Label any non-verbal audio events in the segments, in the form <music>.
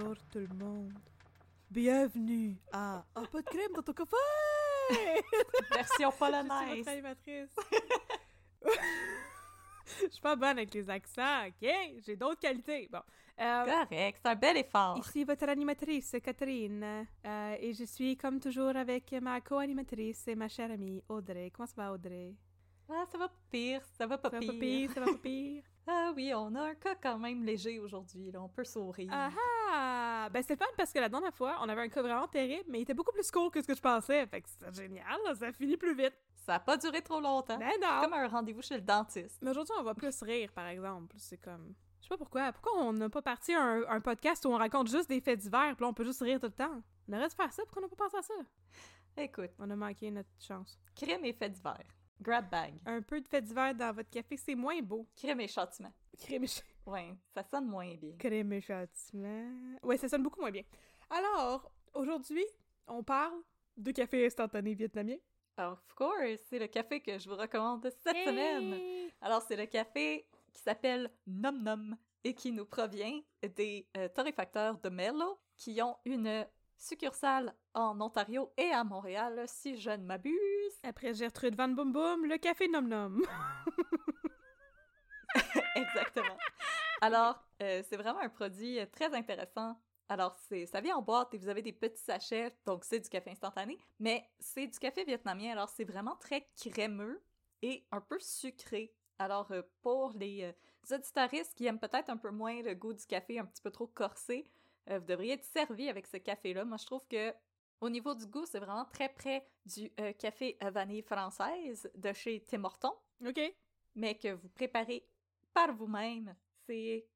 Bonjour tout le monde. Bienvenue à Un peu de crème dans ton café! <laughs> Version Je suis polonaise. votre animatrice. <laughs> Je suis pas bonne avec les accents, ok? J'ai d'autres qualités. Bon. Euh, Correct, c'est un bel effort. ici votre animatrice, Catherine. Euh, et je suis comme toujours avec ma co-animatrice et ma chère amie, Audrey. Comment ça va, Audrey? Ah, ça va pas pire, ça va pas Ça va pire. pas pire, ça va pas pire. <laughs> Ah oui, on a un cas quand même léger aujourd'hui, là. On peut sourire. Ah ah! Ben, c'est fun parce que la dernière fois, on avait un cas vraiment terrible, mais il était beaucoup plus court que ce que je pensais. Fait que c'était génial, là, ça finit plus vite. Ça a pas duré trop longtemps. Ben C'est non! comme un rendez-vous chez le dentiste. Mais aujourd'hui, on va plus rire, par exemple. C'est comme. Je sais pas pourquoi. Pourquoi on n'a pas parti un, un podcast où on raconte juste des faits divers, puis là, on peut juste rire tout le temps? On aurait dû faire ça, pourquoi on n'a pas pensé à ça? Écoute, On a manqué notre chance. crème et faits divers. Grab bag. Un peu de faits divers dans votre café, c'est moins beau. Crème et châtiment. Crème et, Ouais, ça sonne moins bien. crème et châtiment. Ouais, ça sonne beaucoup moins bien. Alors, aujourd'hui, on parle de café instantané vietnamien. Of course, c'est le café que je vous recommande cette semaine. Alors, c'est le café qui s'appelle Nom Nom et qui nous provient des euh, torréfacteurs de Merlot qui ont une succursale en Ontario et à Montréal, si je ne m'abuse. Après Gertrude Van Boom Boom, le café Nom Nom. <laughs> Exactement. Alors, euh, c'est vraiment un produit euh, très intéressant. Alors, c'est, ça vient en boîte et vous avez des petits sachets, donc c'est du café instantané, mais c'est du café vietnamien, alors c'est vraiment très crémeux et un peu sucré. Alors, euh, pour les euh, auditoristes qui aiment peut-être un peu moins le goût du café un petit peu trop corsé, vous devriez être servi avec ce café-là. Moi, je trouve que au niveau du goût, c'est vraiment très près du euh, café vanille française de chez Tim Hortons OK. mais que vous préparez par vous-même. C'est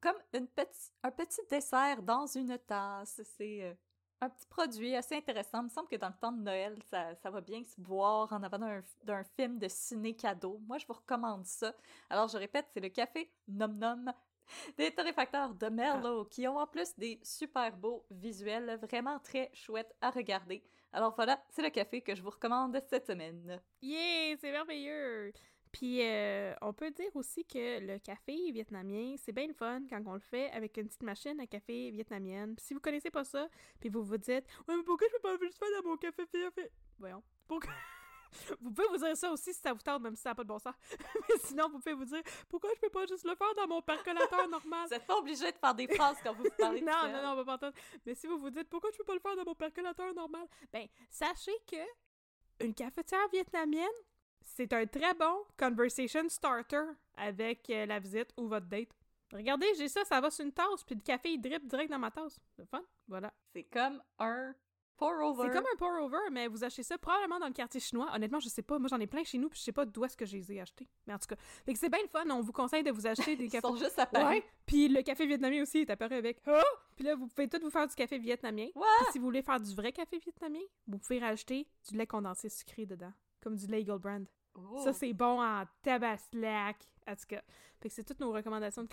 comme une petit, un petit dessert dans une tasse. C'est euh, un petit produit assez intéressant. Il me semble que dans le temps de Noël, ça, ça va bien se boire en avant d'un, d'un film de ciné-cadeau. Moi, je vous recommande ça. Alors, je répète, c'est le café Nom Nom <laughs> des torréfacteurs de Merlot qui ont en plus des super beaux visuels vraiment très chouettes à regarder. Alors voilà, c'est le café que je vous recommande cette semaine. Yeah, c'est merveilleux! Puis, euh, on peut dire aussi que le café vietnamien, c'est bien le fun quand on le fait avec une petite machine à café vietnamienne. Puis si vous connaissez pas ça, puis vous vous dites « Ouais, mais pourquoi je peux pas juste faire dans mon café café? » Voyons. Pourquoi... vous pouvez vous dire ça aussi si ça vous tente, même si ça n'a pas de bon sens. <laughs> mais sinon, vous pouvez vous dire « Pourquoi je peux pas juste le faire dans mon percolateur normal? <laughs> Vous n'êtes pas obligé de faire des phrases quand vous parlez de <laughs> non, ça. non, non, on va pas entendre. Mais si vous vous dites pourquoi je peux pas le faire dans mon percolateur normal, ben sachez que une cafetière vietnamienne, c'est un très bon conversation starter avec euh, la visite ou votre date. Regardez, j'ai ça, ça va sur une tasse, puis le café il drip direct dans ma tasse. C'est fun, voilà. C'est comme un pour-over. C'est comme un pour-over, mais vous achetez ça probablement dans le quartier chinois. Honnêtement, je sais pas. Moi, j'en ai plein chez nous, puis je sais pas d'où est-ce que je les ai achetés. Mais en tout cas, fait que c'est bien le fun. On vous conseille de vous acheter des <laughs> Ils cafés. sont juste apparus. Ouais. Puis le café vietnamien aussi est apparu avec Ah! Puis là, vous pouvez tout vous faire du café vietnamien. Puis si vous voulez faire du vrai café vietnamien, vous pouvez rajouter du lait condensé sucré dedans, comme du lait Eagle Brand. Oh. Ça, c'est bon en tabaslac. En tout cas, fait que c'est toutes nos recommandations de.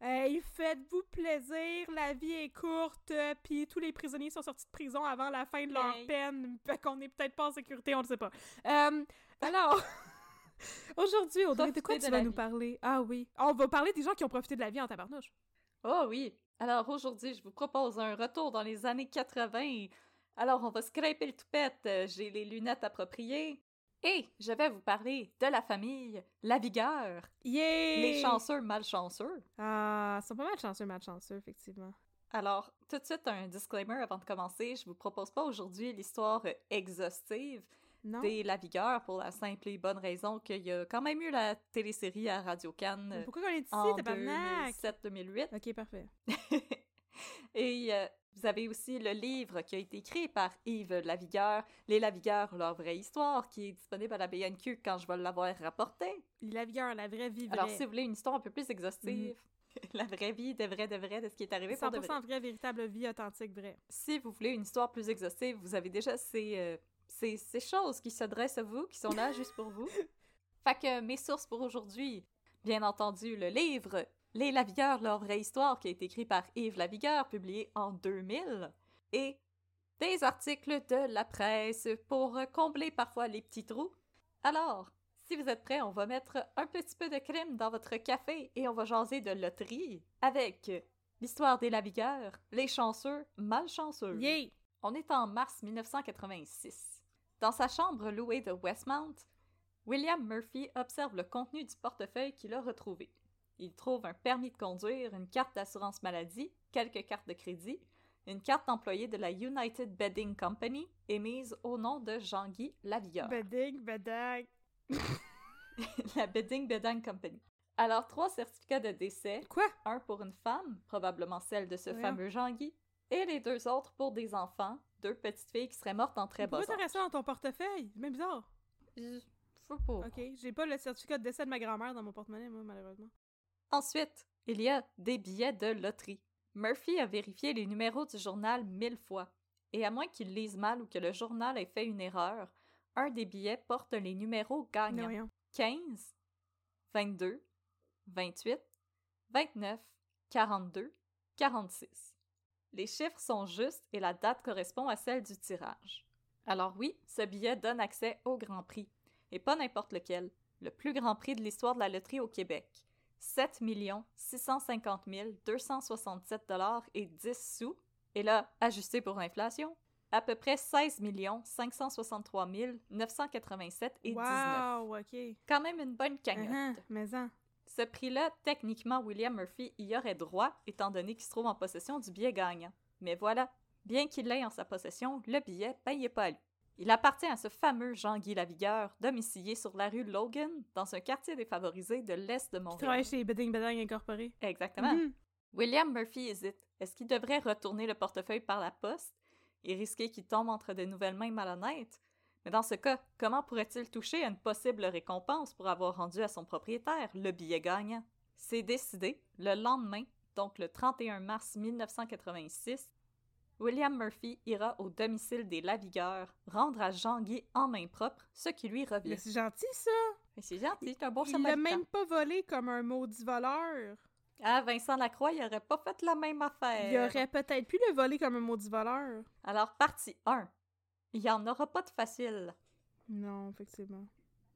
Hey, faites-vous plaisir, la vie est courte, euh, puis tous les prisonniers sont sortis de prison avant la fin de leur peine, fait qu'on est peut-être pas en sécurité, on ne sait pas. Euh, alors, <laughs> aujourd'hui, Audrey, de quoi tu de vas nous vie. parler? Ah oui, on va parler des gens qui ont profité de la vie en tabarnouche. Oh oui. Alors aujourd'hui, je vous propose un retour dans les années 80. Alors on va scraper le toupette, euh, j'ai les lunettes appropriées. Et je vais vous parler de la famille Lavigueur, Yeah! les chanceux malchanceux. Ah, ils sont pas mal chanceux, mal chanceux, effectivement. Alors, tout de suite, un disclaimer avant de commencer. Je vous propose pas aujourd'hui l'histoire exhaustive Non? des Lavigueurs pour la simple et bonne raison qu'il y a quand même eu la télésérie à Radio-Can euh, Pourquoi on est ici, en tabarnak? 2007-2008. Ok, parfait. <laughs> Et euh, vous avez aussi le livre qui a été écrit par Yves Lavigueur, Les Lavigueurs, leur vraie histoire, qui est disponible à la BNQ quand je vais l'avoir rapporté. La vigueur, la vraie vie vraie. Alors, si vous voulez une histoire un peu plus exhaustive, <laughs> la vraie vie, de vrai, de vrai, de ce qui est arrivé pour de 100% vrai. vraie, véritable vie authentique vraie. Si vous voulez une histoire plus exhaustive, vous avez déjà ces, euh, ces, ces choses qui s'adressent à vous, qui sont là juste pour vous. <laughs> Fait que mes sources pour aujourd'hui, bien entendu, le livre Les Lavigueurs, leur vraie histoire, qui a été écrit par Yves Lavigueur, publié en 2000, et des articles de la presse pour combler parfois les petits trous. Alors, si vous êtes prêts, on va mettre un petit peu de crème dans votre café et on va jaser de loterie avec l'histoire des Lavigueurs, les chanceux, malchanceux. Yay! On est en mars 1986. Dans sa chambre louée de Westmount, William Murphy observe le contenu du portefeuille qu'il a retrouvé. Il trouve un permis de conduire, une carte d'assurance maladie, quelques cartes de crédit, une carte d'employé de la United Bedding Company émise au nom de Jean-Guy Lavigueur. Beding, bedag. <laughs> la Bedding Bedding Company. Alors, trois certificats de décès, Quoi? un pour une femme, probablement celle de ce fameux Jean-Guy, et les deux autres pour des enfants, deux petites filles qui seraient mortes en très bas Pourquoi âge. ça dans ton portefeuille? C'est même bizarre. Je sais pas. Ok, j'ai pas le certificat de décès de ma grand-mère dans mon porte-monnaie, moi, malheureusement. Ensuite, il y a des billets de loterie. Murphy a vérifié les numéros du journal mille fois, et à moins qu'il lise mal ou que le journal ait fait une erreur, un des billets porte les numéros Non, gagnants. voyons. 15, 22, 28, 29, 42, 46. Les chiffres sont justes et la date correspond à celle du tirage. Alors oui, ce billet donne accès au Grand Prix, et pas n'importe lequel, le plus grand prix de l'histoire de la loterie au Québec. 7 650 267 dollars et 10 sous, et là, ajusté pour l'inflation, à peu près 16 563 987 et 19. Wow, ok. Quand même une bonne cagnotte. Uh-huh, mais en. Ce prix-là, techniquement, William Murphy y aurait droit, étant donné qu'il se trouve en possession du billet gagnant. Mais voilà, bien qu'il l'ait en sa possession, le billet, ben, il est pas à lui. Il appartient à ce fameux Jean-Guy Lavigueur, domicilié sur la rue Logan, dans un quartier défavorisé de l'Est de Qui Montréal. travaille chez Beding Bedang Incorporé. Exactement. Mhm. William Murphy hésite. Est-ce qu'il devrait retourner le portefeuille par la poste et risquer qu'il tombe entre de nouvelles mains malhonnêtes? Mais dans ce cas, comment pourrait-il toucher à une possible récompense pour avoir rendu à son propriétaire le billet gagnant? C'est décidé, le lendemain, donc le 31 mars 1986, William Murphy ira au domicile des Lavigueurs rendre à Jean-Guy en main propre ce qui lui Mais revient. c'est gentil, ça! Mais c'est gentil, c'est un bon Il l'a même pas volé comme un maudit voleur. Ah, Vincent Lacroix, il aurait pas fait la même affaire. Il aurait peut-être pu le voler comme un maudit voleur. Alors, partie 1. Il n'y en aura pas de facile. Non, effectivement.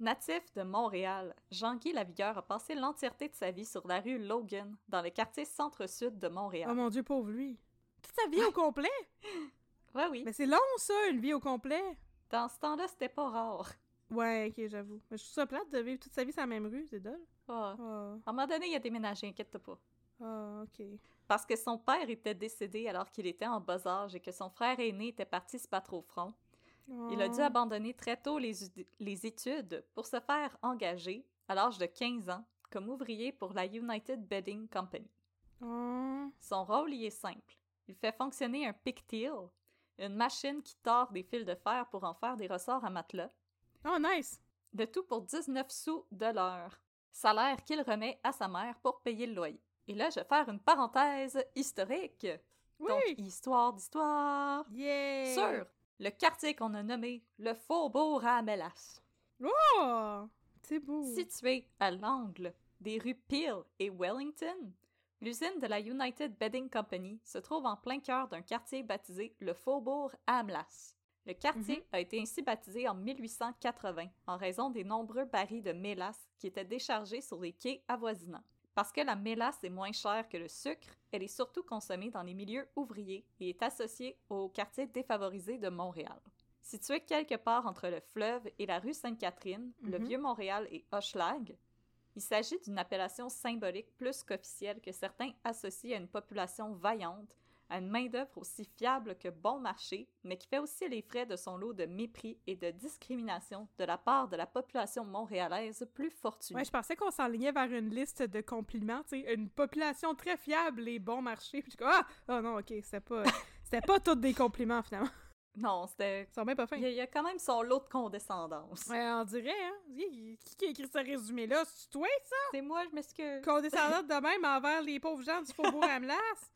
Natif de Montréal, Jean-Guy Lavigueur a passé l'entièreté de sa vie sur la rue Logan, dans le quartier centre-sud de Montréal. Oh mon dieu, pauvre lui. Toute sa vie au complet? Ouais, oui. Mais c'est long, ça, une vie au complet. Dans ce temps-là, c'était pas rare. Ouais, ok, j'avoue. Mais je trouve ça plate de vivre toute sa vie sur la même rue, c'est dole. Ah. Ah, À un moment donné, il a déménagé, inquiète-toi pas. ah, ok. Parce que son père était décédé alors qu'il était en bas âge et que son frère aîné était parti se battre au front. Il a dû Ah. abandonner très tôt les, les études pour se faire engager, à l'âge de 15 ans, comme ouvrier pour la United Bedding Company. Son rôle y est simple. Il fait fonctionner un pigtail, une machine qui tord des fils de fer pour en faire des ressorts à matelas, Oh, nice! de tout pour 19 sous de l'heure. Salaire qu'il remet à sa mère pour payer le loyer. Et là, je vais faire une parenthèse historique. Oui! Donc, histoire d'histoire. yeah! Sur le quartier qu'on a nommé le Faubourg à Amélas. Oh! C'est beau. Située à l'angle des rues Peel et Wellington, l'usine de la United Bedding Company se trouve en plein cœur d'un quartier baptisé le Faubourg Amlas. Le quartier Mhm. a été ainsi baptisé en 1880 en raison des nombreux barils de mélasse qui étaient déchargés sur les quais avoisinants. Parce que la mélasse est moins chère que le sucre, elle est surtout consommée dans les milieux ouvriers et est associée au quartier défavorisé de Montréal. Situé quelque part entre le fleuve et la rue Sainte-Catherine, le Mhm. Vieux-Montréal et Hochelag, il s'agit d'une appellation symbolique plus qu'officielle que certains associent à une population vaillante, à une main-d'œuvre aussi fiable que bon marché, mais qui fait aussi les frais de son lot de mépris et de discrimination de la part de la population montréalaise plus fortunée. Ouais, je pensais qu'on s'enlignait vers une liste de compliments, tu sais, une population très fiable et bon marché. Puis je comme, ah! Oh non, ok, c'était pas, <laughs> c'était pas tous des compliments, finalement. Non, c'était... Ils sont même pas fins. Il y, a, il y a quand même son lot de condescendance. Ouais, on dirait, hein? Qui qui a écrit ce résumé-là? C'est toi, ça? C'est moi, je m'excuse. Condescendante <laughs> de même envers les pauvres gens du Faubourg Amlas?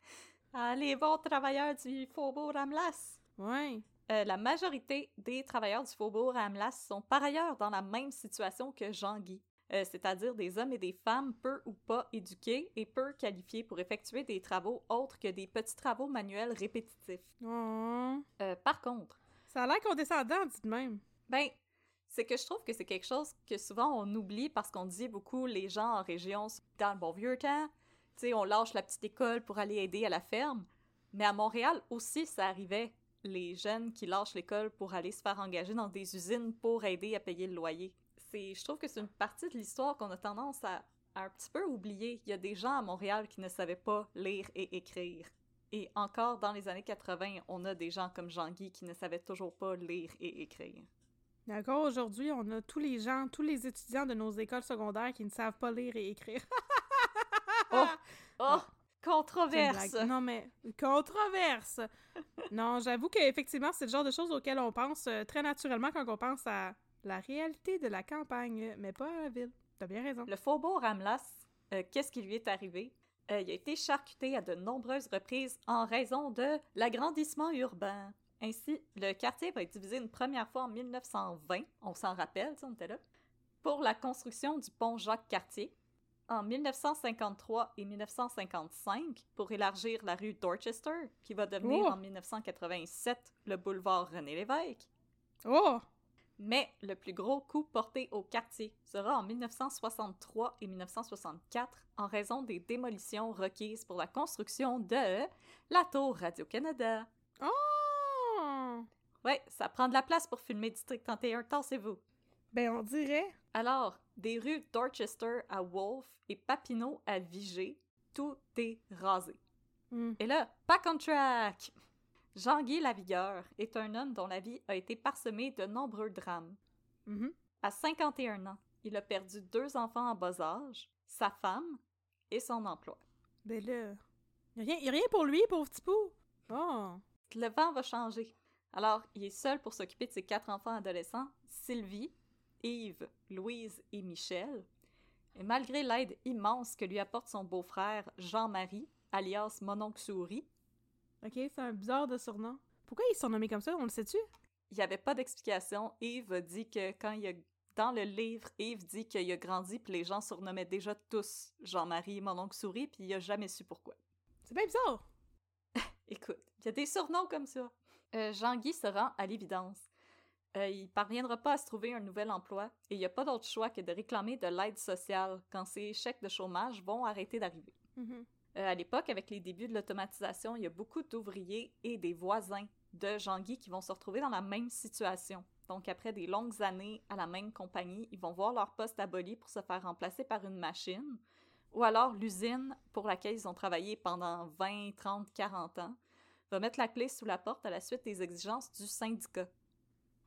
Ah, <laughs> les bons travailleurs du Faubourg Amlas. Ouais. Euh, la majorité des travailleurs du Faubourg Amlas sont par ailleurs dans la même situation que Jean-Guy, euh, c'est-à-dire des hommes et des femmes peu ou pas éduqués et peu qualifiés pour effectuer des travaux autres que des petits travaux manuels répétitifs. Oh. Euh, par contre, Ça a l'air condescendant, dit de même. ben, c'est que je trouve que c'est quelque chose que souvent on oublie parce qu'on dit beaucoup les gens en région dans le bon vieux temps, tu sais, on lâche la petite école pour aller aider à la ferme. Mais à Montréal aussi, ça arrivait les jeunes qui lâchent l'école pour aller se faire engager dans des usines pour aider à payer le loyer. C'est, je trouve que c'est une partie de l'histoire qu'on a tendance à, à un petit peu oublier. Il y a des gens à Montréal qui ne savaient pas lire et écrire. Et encore dans les années 80, on a des gens comme Jean-Guy qui ne savaient toujours pas lire et écrire. Encore aujourd'hui, on a tous les gens, tous les étudiants de nos écoles secondaires qui ne savent pas lire et écrire. <laughs> Oh! Oh! Une Controverse! Non, mais controverse! <laughs> non, j'avoue qu'effectivement, c'est le genre de choses auxquelles on pense euh, très naturellement quand on pense à la réalité de la campagne, mais pas à la ville. T'as bien raison. Le faubourg Ramlas, euh, qu'est-ce qui lui est arrivé? Euh, il a été charcuté à de nombreuses reprises en raison de l'agrandissement urbain. Ainsi, le quartier va être divisé une première fois en 1920, on s'en rappelle, on était là, pour la construction du pont Jacques-Cartier. En 1953 et 1955, pour élargir la rue Dorchester, qui va devenir Oh! en 1987 le boulevard René-Lévesque. Oh! Mais le plus gros coup porté au quartier sera en 1963 et 1964 en raison des démolitions requises pour la construction de la tour Radio-Canada. Oh! Ouais, ça prend de la place pour filmer District 31, tassez-vous. Ben, on dirait. Alors, des rues Dorchester à Wolfe et Papineau à Vigée, tout est rasé. Hmm. Et là, back on track! Jean-Guy Lavigueur est un homme dont la vie a été parsemée de nombreux drames. Mhm. À 51 ans, il a perdu deux enfants en bas âge, sa femme et son emploi. Ben là. Y a rien, y a rien pour lui, pauvre petit pou. Oh! Le vent va changer. Alors, il est seul pour s'occuper de ses quatre enfants adolescents, Sylvie, Yves, Louise et Michel. Et malgré l'aide immense que lui apporte son beau-frère Jean-Marie, alias Mononcle Souris, Ok, c'est un bizarre de surnom. Pourquoi il est surnommé comme ça? On le sait-tu? il n'y avait pas d'explication. Yves dit que quand il a... Dans le livre, Yves dit qu'il a grandi puis les gens surnommaient déjà tous Jean-Marie Mononcle Souris puis il a jamais su pourquoi. C'est bien bizarre. <laughs> Écoute, il y a des surnoms comme ça. Euh, Jean-Guy se rend à l'évidence. Euh, il parviendra pas à se trouver un nouvel emploi et il n'y a pas d'autre choix que de réclamer de l'aide sociale quand ses chèques de chômage vont arrêter d'arriver. Mhm. Euh, à l'époque, avec les débuts de l'automatisation, il y a beaucoup d'ouvriers et des voisins de Jean-Guy qui vont se retrouver dans la même situation. Donc, après des longues années à la même compagnie, ils vont voir leur poste aboli pour se faire remplacer par une machine, ou alors l'usine pour laquelle ils ont travaillé pendant 20, 30, 40 ans va mettre la clé sous la porte à la suite des exigences du syndicat.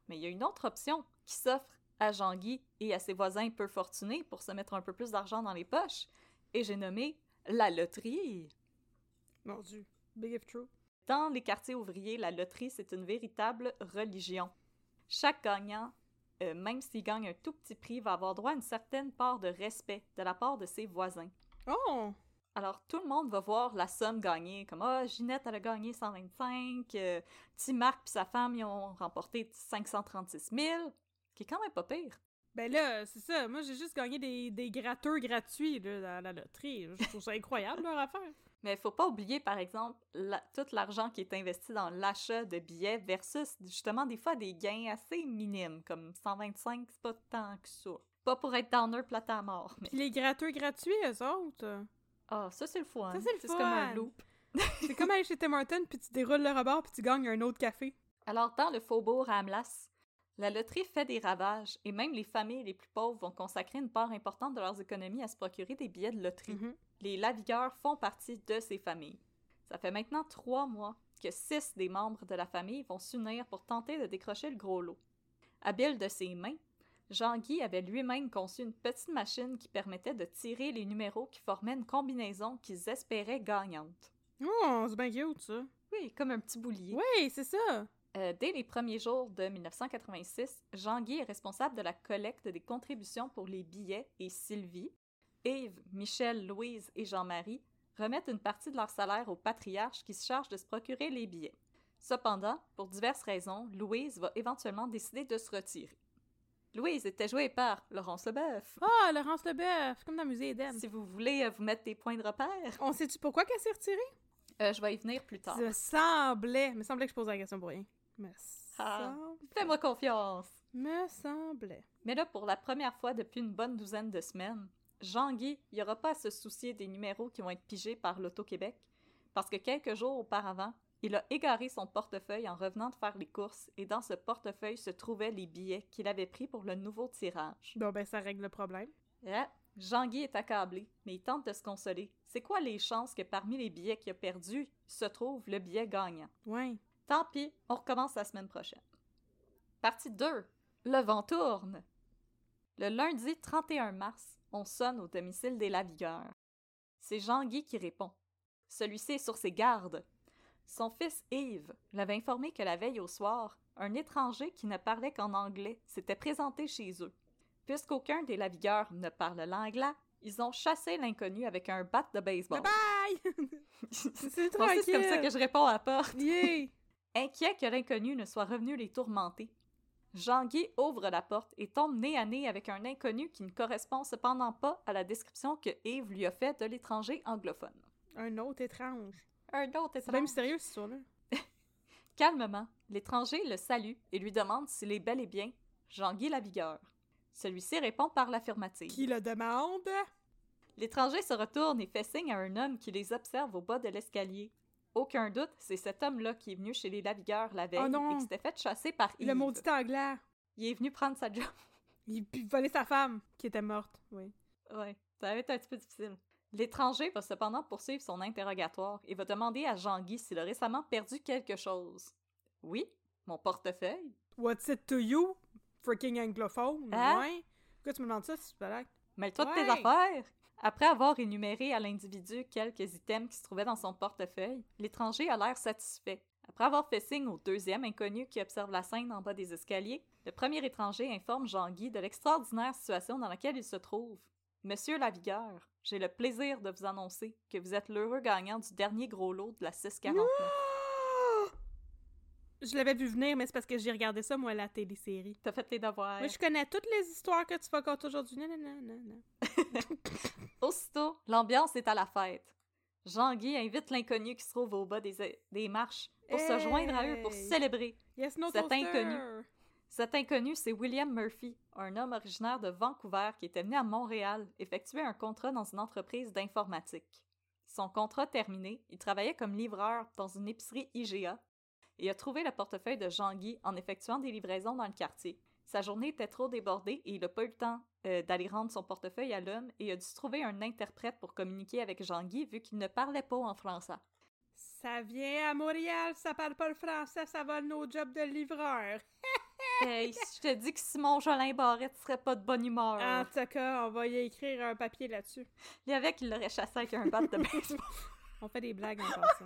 Mais il y a une autre option qui s'offre à Jean-Guy et à ses voisins peu fortunés pour se mettre un peu plus d'argent dans les poches, et j'ai nommé la loterie. Mon Dieu. Big if true. Dans les quartiers ouvriers, la loterie, c'est une véritable religion. Chaque gagnant, euh, même s'il gagne un tout petit prix, va avoir droit à une certaine part de respect de la part de ses voisins. Oh! Alors, tout le monde va voir la somme gagnée, comme « Ah, Ginette, elle a gagné 125, euh, petit Marc et sa femme, ils ont remporté 536 000 », qui est quand même pas pire. Ben là, c'est ça. Moi, j'ai juste gagné des, des gratteurs gratuits là, dans la loterie. Je trouve ça incroyable, leur affaire. Mais il faut pas oublier, par exemple, la- tout l'argent qui est investi dans l'achat de billets versus, justement, des fois, des gains assez minimes, comme 125, c'est pas tant que ça. Pas pour être downer plate à mort, mais... Puis les gratteurs gratuits, eux autres. Ah, ça, c'est le fun. Ça, c'est le comme un fun. loop. C'est comme aller chez Tim Hortons, puis tu déroules le rebord, puis tu gagnes un autre café. Alors, dans le faubourg Amlas, la loterie fait des ravages et même les familles les plus pauvres vont consacrer une part importante de leurs économies à se procurer des billets de loterie. Mhm. Les lavigueurs font partie de ces familles. Ça fait maintenant trois mois que six des membres de la famille vont s'unir pour tenter de décrocher le gros lot. Habile de ses mains, Jean-Guy avait lui-même conçu une petite machine qui permettait de tirer les numéros qui formaient une combinaison qu'ils espéraient gagnante. Oh, c'est bien cute, ça. Oui, comme un petit boulier. Oui, c'est ça. Euh, dès les premiers jours de 1986, Jean-Guy est responsable de la collecte des contributions pour les billets et Sylvie, Yves, Michel, Louise et Jean-Marie remettent une partie de leur salaire au patriarche qui se charge de se procurer les billets. Cependant, pour diverses raisons, Louise va éventuellement décider de se retirer. Louise était jouée par Laurence Leboeuf. Ah, Laurence Leboeuf, comme dans le musée Eden. Si vous voulez euh, vous mettre des points de repère, On sait-tu pourquoi qu'elle s'est retirée? euh, je vais y venir plus tard. Ça me semblait. me semblait que je posais la question pour rien. Me Ah. semble- Fais-moi confiance. Me semblait. Mais là, pour la première fois depuis une bonne douzaine de semaines, Jean-Guy, il aura pas à se soucier des numéros qui vont être pigés par l'Auto-Québec, parce que quelques jours auparavant, il a égaré son portefeuille en revenant de faire les courses, et dans ce portefeuille se trouvaient les billets qu'il avait pris pour le nouveau tirage. Bon, ben, ça règle le problème. Ah, Jean-Guy est accablé, mais il tente de se consoler. C'est quoi les chances que parmi les billets qu'il a perdus se trouve le billet gagnant? Ouais. Tant pis, on recommence la semaine prochaine. Partie 2. Le vent tourne. Le lundi 31 mars, on sonne au domicile des Lavigueurs. C'est Jean-Guy qui répond. Celui-ci est sur ses gardes. Son fils Yves l'avait informé que la veille au soir, un étranger qui ne parlait qu'en anglais s'était présenté chez eux. Puisqu'aucun des Lavigueurs ne parle l'anglais, ils ont chassé l'inconnu avec un bat de baseball. Bye bye! <laughs> c'est tranquille. c'est comme ça que je réponds à la porte. Yeah! Inquiet que l'inconnu ne soit revenu les tourmenter, Jean-Guy ouvre la porte et tombe nez à nez avec un inconnu qui ne correspond cependant pas à la description que Yves lui a faite de l'étranger anglophone. Un autre étrange. Un autre étrange. bien mystérieux, cette histoire-là. <laughs> Calmement, l'étranger le salue et lui demande s'il est bel et bien Jean-Guy Lavigueur. Celui-ci répond par l'affirmative. Qui le demande? L'étranger se retourne et fait signe à un homme qui les observe au bas de l'escalier. Aucun doute, c'est cet homme-là qui est venu chez les Lavigueurs la veille Oh non! et qui s'était fait chasser par Yves. Le maudit anglais. Il est venu prendre sa job. <laughs> Il volait sa femme, qui était morte. Oui. Ouais, ça va être un petit peu difficile. L'étranger va cependant poursuivre son interrogatoire et va demander à Jean-Guy s'il a récemment perdu quelque chose. Oui, mon portefeuille. What's it to you? Freaking anglophone. Hein? Ouais. Pourquoi tu me demandes ça, c'est blague? Mêle-toi de tes affaires! Après avoir énuméré à l'individu quelques items qui se trouvaient dans son portefeuille, l'étranger a l'air satisfait. Après avoir fait signe au deuxième inconnu qui observe la scène en bas des escaliers, le premier étranger informe Jean-Guy de l'extraordinaire situation dans laquelle il se trouve. Monsieur Lavigueur, j'ai le plaisir de vous annoncer que vous êtes l'heureux gagnant du dernier gros lot de la 649. Je l'avais vu venir, mais c'est parce que j'ai regardé ça, moi, la télésérie. T'as fait les devoirs. Moi, je connais toutes les histoires que tu vas compter aujourd'hui. Non, non, non, non, non. <laughs> Aussitôt, l'ambiance est à la fête. Jean-Guy invite l'inconnu qui se trouve au bas des, des marches pour se joindre à eux pour célébrer. Yes, no Cet toaster! inconnu. Cet inconnu, c'est William Murphy, un homme originaire de Vancouver qui était venu à Montréal effectuer un contrat dans une entreprise d'informatique. Son contrat terminé, il travaillait comme livreur dans une épicerie IGA et a trouvé le portefeuille de Jean-Guy en effectuant des livraisons dans le quartier. Sa journée était trop débordée et il n'a pas eu le temps euh, d'aller rendre son portefeuille à l'homme et a dû trouver un interprète pour communiquer avec Jean-Guy vu qu'il ne parlait pas en français. Ça vient à Montréal, ça parle pas le français, ça va nos jobs de livreur. <laughs> Hey, je te dis que Simon Jolin Barrette serait pas de bonne humeur. En tout cas, on va y écrire un papier là-dessus. Il y avait qu'il l'aurait chassé avec un bat de baseball. <laughs> On fait des blagues en passant.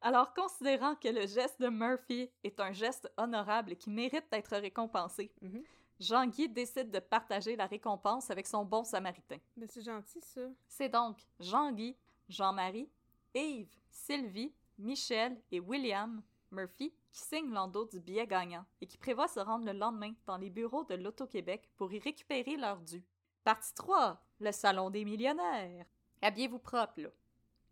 Alors, considérant que le geste de Murphy est un geste honorable qui mérite d'être récompensé, Mhm. Jean-Guy décide de partager la récompense avec son bon samaritain. Mais c'est gentil, ça. C'est donc Jean-Guy, Jean-Marie, Yves, Sylvie, Michel et William Murphy, qui signe l'endos du billet gagnant et qui prévoit se rendre le lendemain dans les bureaux de l'Auto-Québec pour y récupérer leur dû. Partie 3. Le Salon des millionnaires. Habillez-vous propre, là.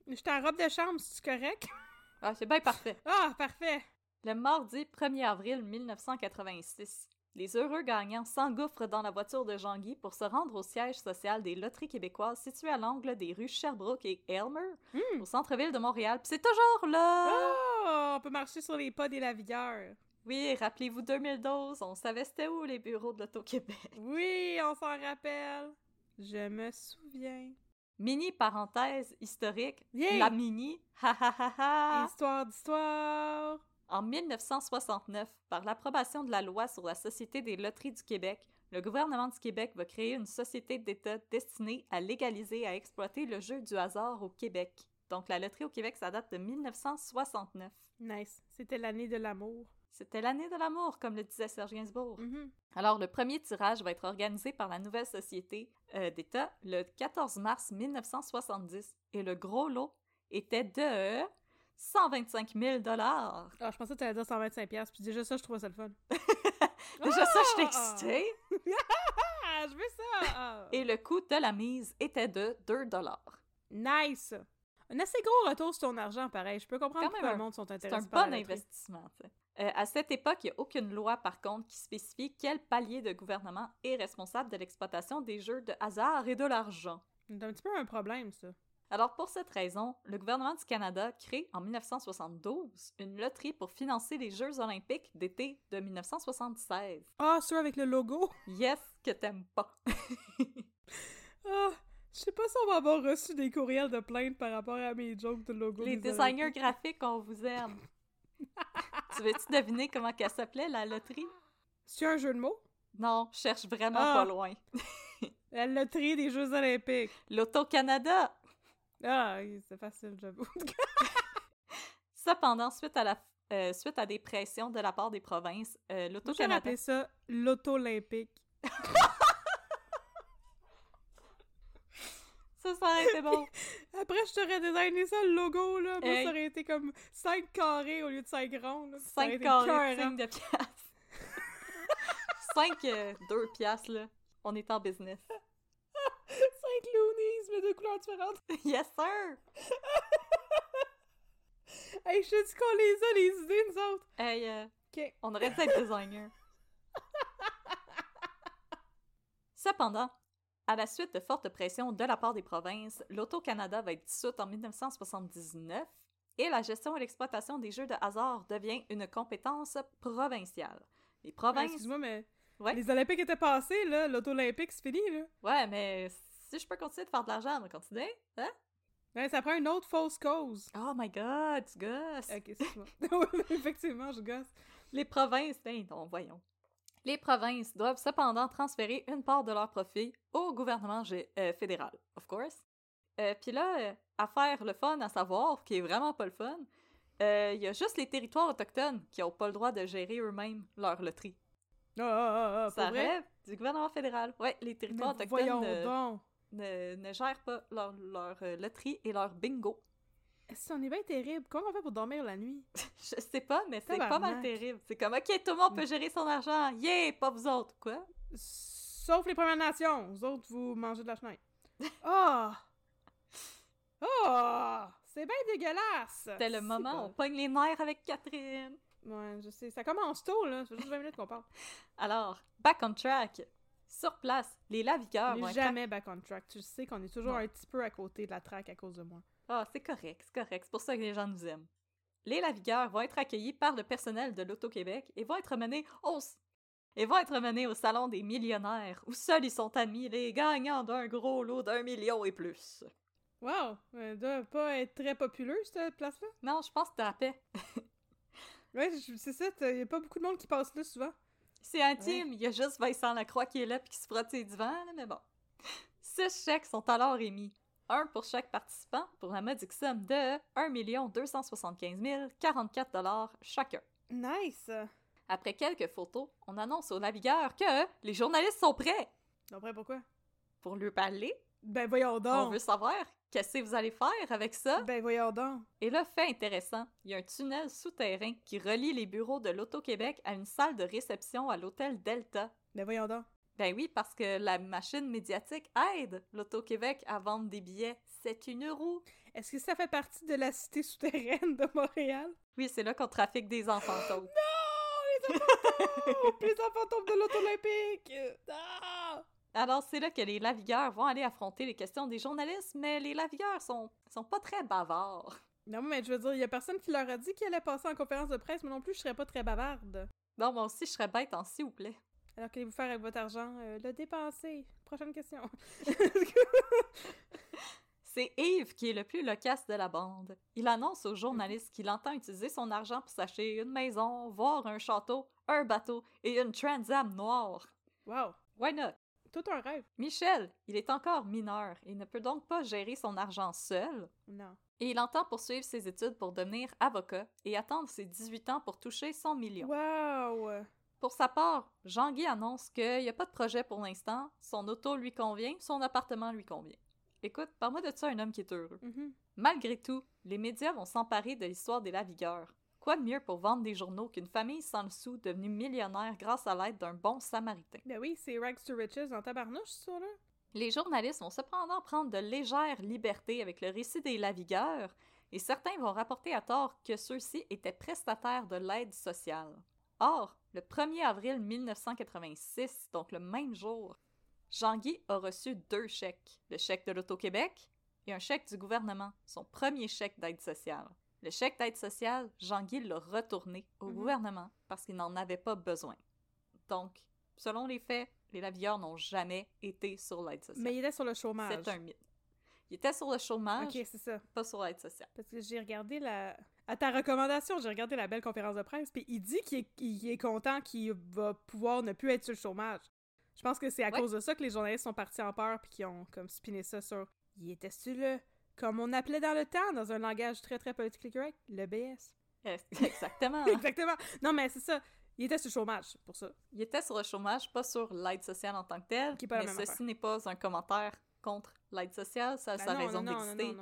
J'étais en robe de chambre, c'est correct? <laughs> Ah, c'est bien parfait. <laughs> Ah, parfait! Le mardi 1er avril 1986, les heureux gagnants s'engouffrent dans la voiture de Jean-Guy pour se rendre au siège social des loteries québécoises situé à l'angle des rues Sherbrooke et Elmer, Hmm. au centre-ville de Montréal. Puis c'est toujours là! Oh, on peut marcher sur les pas des lavigueurs. Oui, rappelez-vous 2012, on savait c'était où les bureaux de l'Auto-Québec. Oui, on s'en rappelle. Je me souviens. Mini parenthèse historique, la mini, ha ha ha ha! Histoire d'histoire. En 1969, par l'approbation de la loi sur la Société des loteries du Québec, le gouvernement du Québec va créer une société d'État destinée à légaliser et à exploiter le jeu du hasard au Québec. Donc la loterie au Québec, ça date de 1969. Nice. C'était l'année de l'amour. C'était l'année de l'amour, comme le disait Serge Gainsbourg. Mhm. Alors, le premier tirage va être organisé par la nouvelle société euh, d'État le 14 mars 1970 et le gros lot était de 125 000 dollars. Ah, je pensais que tu allais dire 125$, piastres, puis déjà ça, je trouvais ça le fun. <laughs> Déjà ça, je suis Ah! excitée. <laughs> Je veux ça! Ah. Et le coût de la mise était de 2 dollars. Nice! Un assez gros retour sur ton argent, pareil. Je peux comprendre Quand pourquoi un- le monde sont C'est intéressés un par bon investissement. tu sais. Euh, à cette époque, il n'y a aucune loi, par contre, qui spécifie quel palier de gouvernement est responsable de l'exploitation des jeux de hasard et de l'argent. C'est un petit peu un problème, ça. Alors, pour cette raison, le gouvernement du Canada crée en 1972 une loterie pour financer les Jeux olympiques d'été de 1976. Ah, ceux avec le logo? Yes, que t'aimes pas. <laughs> Ah, je sais pas si on va avoir reçu des courriels de plainte par rapport à mes jokes de logo. les des designers Olympiques. graphiques, on vous aime. <laughs> tu veux-tu deviner comment qu'elle s'appelait, la loterie? C'est un jeu de mots? Non, je cherche vraiment Ah. pas loin. <laughs> La loterie des Jeux Olympiques. L'Auto-Canada! Ah, c'est facile, j'avoue. <laughs> Cependant, suite à, la, euh, suite à des pressions de la part des provinces, euh, l'Auto-Canada... appelé ça l'auto-olympique. Ça, ça aurait été bon. Après, je t'aurais designé ça, le logo, là. Moi, Hey. ça aurait été comme 5 carrés au lieu de 5 ronds. là. Ça aurait 5 été carrés de écœurant. 5 de piastres. <laughs> 5, 2 piastres, là. On est en business. <laughs> 5 loonies, mais de couleurs différentes. <laughs> yes, sir! Hey, je te dis qu'on les a, les idées, nous autres. Hey, euh, OK. on aurait dû être designer. Cependant, à la suite de fortes pressions de la part des provinces, l'Auto-Canada va être dissoute en 1979 et la gestion et l'exploitation des jeux de hasard devient une compétence provinciale. Les Ouais, provinces... Excuse-moi, mais Ouais. les Olympiques étaient passés, là. L'auto-olympique, c'est fini, là. Ouais, mais si je peux continuer de faire de l'argent, on va continuer, hein? Ouais, ça prend une autre fausse cause. Oh my god, tu gosses! Ok. <laughs> Oui, Effectivement, je gosse. Les provinces, ben non, voyons. Les provinces doivent cependant transférer une part de leur profit au gouvernement euh, fédéral, of course. Euh, Puis là, euh, à faire le fun à savoir, qui est vraiment pas le fun, il y a juste les territoires autochtones qui n'ont pas le droit de gérer eux-mêmes leur loterie. Ah, ah, ah, ah, Ça rêve du gouvernement fédéral. Ouais, les Mais territoires autochtones ne, donc. ne- ne gèrent pas leur, leur loterie et leur bingo. Si on est bien terrible, comment on fait pour dormir la nuit? <laughs> Je sais pas, mais c'est pas mal terrible. C'est comme, OK, tout le monde peut gérer son argent. Yeah, pas vous autres. Quoi? Sauf les Premières Nations. Vous autres, vous mangez de la chenille. <laughs> Ah! Ah! C'est bien dégueulasse! C'était le C'est moment où on pogne les nerfs avec Catherine. Ouais, je sais. Ça commence tôt, là. Fait juste 20 minutes qu'on parle. <laughs> Alors, back on track. Sur place, les On être... jamais back on track. Tu sais qu'on est toujours Non. un petit peu à côté de la track à cause de moi. Ah, c'est correct, c'est correct. C'est pour ça que les gens nous aiment. Les lavigueurs vont être accueillis par le personnel de l'Auto-Québec et vont être menés au... Et vont être menés au salon des millionnaires, où seuls ils sont admis les gagnants d'un gros lot d'un million et plus. Wow! Elle doit pas être très populaire, cette place-là? Non, je pense que t'as la paix. <laughs> Ouais, c'est ça. Il y a pas beaucoup de monde qui passe là souvent. C'est intime, il y a juste Vincent Lacroix qui est là puis qui se frotte ses divans, là, mais bon. <laughs> Six chèques sont alors émis. Un pour chaque participant pour la modique somme de 1 275 044 dollars chacun. Nice! Après quelques photos, on annonce aux navigueurs que les journalistes sont prêts Après, pourquoi? pour lui parler Ben voyons On donc! veut savoir qu'est-ce que vous allez faire avec ça. Ben voyons donc! Et là, fait intéressant, il y a un tunnel souterrain qui relie les bureaux de l'Auto-Québec à une salle de réception à l'hôtel Delta. Ben voyons donc! Ben oui, parce que la machine médiatique aide l'Auto-Québec à vendre des billets. C'est une roue. Est-ce que ça fait partie de la cité souterraine de Montréal? Oui, c'est là qu'on trafique des enfants. Non! Les enfants les enfants taupes de l'auto olympique! Ah! Alors, c'est là que les lavigueurs vont aller affronter les questions des journalistes, mais les lavigueurs sont, sont pas très bavards. Non, mais je veux dire, il y a personne qui leur a dit qu'elle allait passer en conférence de presse, mais non plus, je serais pas très bavarde. Non, moi aussi, je serais bête en s'il vous plaît. Alors, qu'allez-vous faire avec votre argent? Euh, le dépenser. Prochaine question. <laughs> C'est Yves qui est le plus loquace de la bande. Il annonce aux journalistes <laughs> qu'il entend utiliser son argent pour s'acheter une maison, voir un château, un bateau et une Transam noire. wow! Why not? Tout un rêve. Michel, il est encore mineur et ne peut donc pas gérer son argent seul. Non. Et il entend poursuivre ses études pour devenir avocat et attendre ses 18 ans pour toucher son million. Wow! Pour sa part, Jean-Guy annonce qu'il n'y a pas de projet pour l'instant, son auto lui convient, son appartement lui convient. Écoute, parle-moi de ça un homme qui est heureux. Mhm. Malgré tout, les médias vont s'emparer de l'histoire des lavigueurs. Quoi de mieux pour vendre des journaux qu'une famille sans le sou devenue millionnaire grâce à l'aide d'un bon samaritain? Ben oui, c'est Rags to Riches en tabarnouche, ça, là. Les journalistes vont cependant prendre de légères libertés avec le récit des lavigueurs, et certains vont rapporter à tort que ceux-ci étaient prestataires de l'aide sociale. Or, le 1er avril 1986, donc le même jour, Jean-Guy a reçu deux chèques, le chèque de l'Auto-Québec et un chèque du gouvernement, son premier chèque d'aide sociale. Le chèque d'aide sociale, Jean-Guy l'a retourné au Mhm. gouvernement parce qu'il n'en avait pas besoin. Donc, selon les faits, les lavilleurs n'ont jamais été sur l'aide sociale. Mais il était sur le chômage. C'est un mythe. Il était sur le chômage, Ok, c'est ça. pas sur l'aide sociale. Parce que j'ai regardé la. À ta recommandation, j'ai regardé la belle conférence de presse, puis il dit qu'il est, il est content qu'il va pouvoir ne plus être sur le chômage. Je pense que c'est à Ouais. cause de ça que les journalistes sont partis en peur, puis qu'ils ont comme spiné ça sur. Il était sur le. Comme on appelait dans le temps, dans un langage très très politically correct, le BS. Exactement. <laughs> Exactement. Non, mais c'est ça. Il était sur le chômage, pour ça. Il était sur le chômage, pas sur l'aide sociale en tant que telle, Qui mais ceci n'est pas un commentaire contre l'aide sociale, ça a Ben sa non, raison d'exister,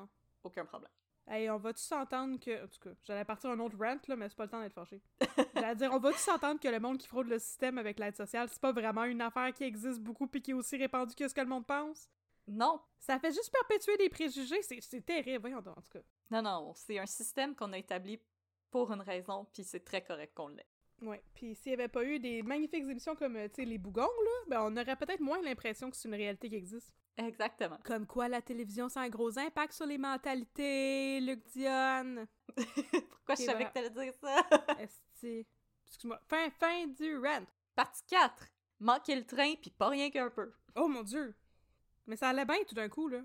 aucun problème. Hey, on va-tu s'entendre que. En tout cas, j'allais partir un autre rant, là, mais c'est pas le temps d'être fâché. <laughs> J'allais dire, on va-tu s'entendre que le monde qui fraude le système avec l'aide sociale, c'est pas vraiment une affaire qui existe beaucoup puis qui est aussi répandue que ce que le monde pense? Non, Ça fait juste perpétuer des préjugés, c'est terrible, voyons donc, en tout cas. non, non, c'est un système qu'on a établi pour une raison, puis c'est très correct qu'on l'ait. Ouais, puis s'il y avait pas eu des magnifiques émissions comme, euh, tu sais, les bougons, là, ben on aurait peut-être moins l'impression que c'est une réalité qui existe. Exactement. Comme quoi la télévision, ça a un gros impact sur les mentalités, Luc Dion. <laughs> Pourquoi je savais voilà. que t'allais dire ça? <laughs> Esti. Excuse-moi. Fin, fin du rant. Partie 4. Manquer le train, puis pas rien qu'un peu. Oh mon dieu. Mais ça allait bien tout d'un coup, là.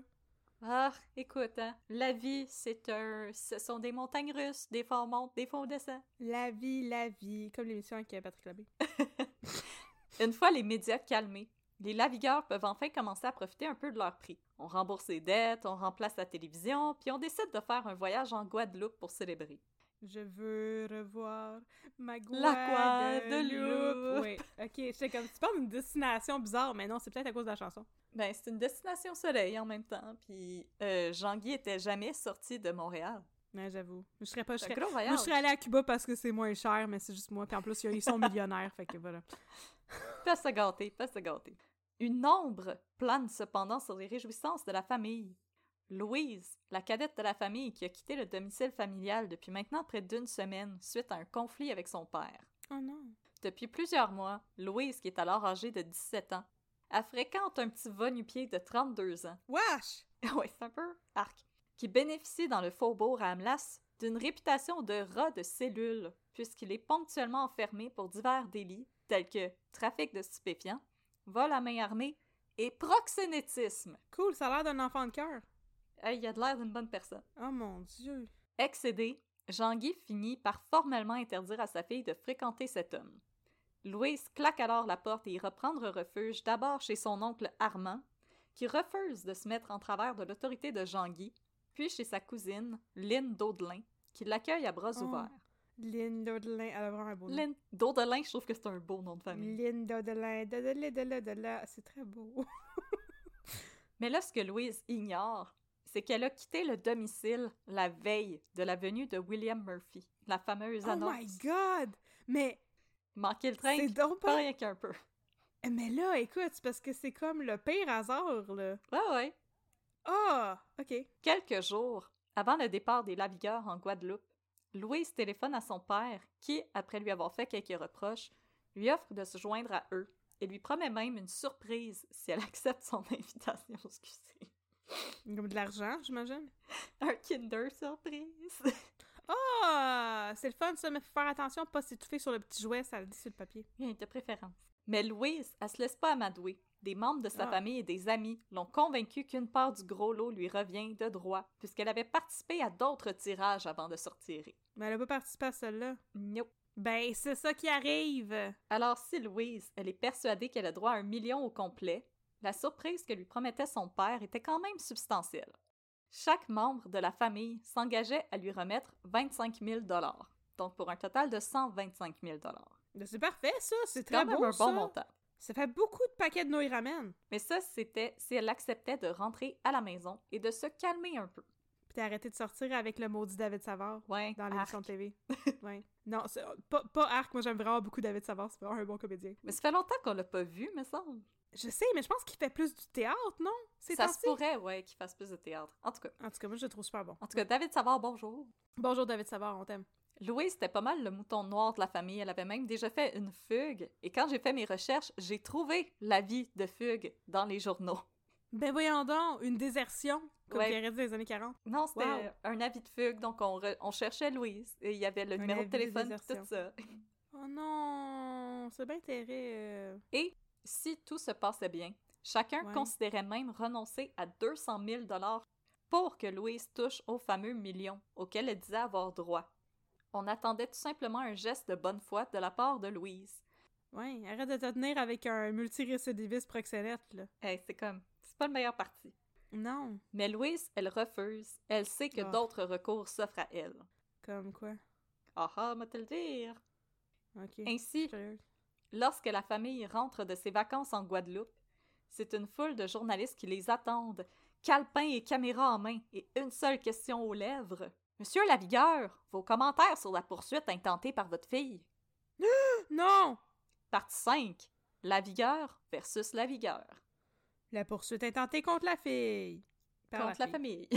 Ah, écoute, hein, la vie, c'est un... Ce sont des montagnes russes, des fois on monte, des fois on descend. La vie, la vie. Comme l'émission avec euh, Patrick Labbé. <laughs> Une fois les médias calmés, les lavigueurs peuvent enfin commencer à profiter un peu de leur prix. On rembourse les dettes, on remplace la télévision, puis on décide de faire un voyage en Guadeloupe pour célébrer. Je veux revoir ma Guadeloupe. Oui, ok. C'est comme, tu parles d'une destination bizarre, mais non, c'est peut-être à cause de la chanson. Ben, c'est une destination soleil en même temps, puis euh, Jean-Guy était jamais sorti de Montréal. Ouais, j'avoue. Je serais pas. Je C'est serais... gros Moi, je serais allée à Cuba parce que c'est moins cher, mais c'est juste moi. Puis en plus, ils sont <laughs> millionnaires, fait que voilà. Pas se gâter, pas se gâter. Une ombre plane cependant sur les réjouissances de la famille. Louise, la cadette de la famille qui a quitté le domicile familial depuis maintenant près d'une semaine suite à un conflit avec son père. Oh non. Depuis plusieurs mois, Louise, qui est alors âgée de 17 ans, elle fréquente un petit va-nu-pied de 32 ans. Wesh! <laughs> ouais, c'est un peu arc. Qui bénéficie dans le faubourg à Amlas d'une réputation de rat de cellule, puisqu'il est ponctuellement enfermé pour divers délits tels que trafic de stupéfiants, vol à main armée et proxénétisme. Cool, ça a l'air d'un enfant de cœur. Hey, il a de l'air d'une bonne personne. Oh mon dieu. Excédé, Jean-Guy finit par formellement interdire à sa fille de fréquenter cet homme. Louise claque alors la porte et ira prendre refuge d'abord chez son oncle Armand, qui refuse de se mettre en travers de l'autorité de Jean-Guy, puis chez sa cousine, Lynn Daudelin, qui l'accueille à bras Oh. ouverts. Lynn Daudelin, elle a vraiment un beau nom. Daudelin, je trouve que c'est un beau nom de famille. Lynn Daudelin, Daudelin, Daudelin, Daudelin. C'est très beau. <laughs> Mais là, ce que Louise ignore, c'est qu'elle a quitté le domicile la veille de la venue de William Murphy, la fameuse Oh annonce. my god! Mais, Manquer le train, c'est donc pas rien qu'un peu. Mais là, écoute, parce que c'est comme le pire hasard, là. Ouais, ouais. Ah! ok. Quelques jours avant le départ des Lavigueurs en Guadeloupe, Louise téléphone à son père qui, après lui avoir fait quelques reproches, lui offre de se joindre à eux et lui promet même une surprise si elle <laughs> accepte son invitation. Excusez. Comme de l'argent, j'imagine. Un Kinder surprise. Ah! c'est le fun, ça, mais faut faire attention, pas s'étouffer sur le petit jouet, ça le dit sur le papier. Bien de préférence. Mais Louise, elle se laisse pas amadouer. Des membres de sa Ah. famille et des amis l'ont convaincue qu'une part du gros lot lui revient de droit, puisqu'elle avait participé à d'autres tirages avant de se retirer. Mais elle a pas participé à celle-là. Nope. Ben, c'est ça qui arrive! Alors si Louise, elle est persuadée qu'elle a droit à un million au complet, la surprise que lui promettait son père était quand même substantielle. Chaque membre de la famille s'engageait à lui remettre 25 000 donc pour un total de 125 000 Ben, C'est parfait, ça! C'est quand très même beau, un ça! bon montant. Ça fait beaucoup de paquets de nouilles ramen. Mais ça, c'était si elle acceptait de rentrer à la maison et de se calmer un peu. Puis t'as arrêté de sortir avec le maudit David Savard Ouais, dans l'émission de. TV. <laughs> ouais. Non, pas, pas Arc, moi j'aime vraiment beaucoup David Savard, c'est vraiment un bon comédien. Mais ça fait longtemps qu'on l'a pas vu, me semble. Je sais, mais je pense qu'il fait plus du théâtre, non? C'est Ça se pourrait, ouais, qu'il fasse plus de théâtre. En tout cas, En tout cas, moi je le trouve super bon. en tout cas, David Savard, bonjour. Bonjour David Savard, on t'aime. Louise était pas mal le mouton noir de la famille. Elle avait même déjà fait une fugue. Et quand j'ai fait mes recherches, j'ai trouvé l'avis de fugue dans les journaux. Ben voyons donc, une désertion, comme Ouais. les années 40. Non, c'était Wow. un avis de fugue. Donc, on, re- on cherchait Louise. Et il y avait le Un numéro de de téléphone désertion. tout ça. Oh non, c'est bien terrible. Et si tout se passait bien, chacun Ouais. considérait même renoncer à 200 000 pour que Louise touche au fameux million auquel elle disait avoir droit. On attendait tout simplement un geste de bonne foi de la part de Louise. Ouais, arrête de te tenir avec un multirécidiviste proxénète, là. Hey, c'est comme, c'est pas le meilleur parti. Non, Mais Louise, elle refuse. Elle sait que Ah. d'autres recours s'offrent à elle. comme quoi? Ah ah, moi te le dire? Ok. Ainsi. Lorsque la famille rentre de ses vacances en Guadeloupe, c'est une foule de journalistes qui les attendent, calepin et caméra en main, et une seule question aux lèvres. Monsieur Lavigueur, vos commentaires sur la poursuite intentée par votre fille. <gasps> Non! Partie 5. Lavigueur versus Lavigueur. La poursuite est tentée contre la fille. Par Contre la fille. famille.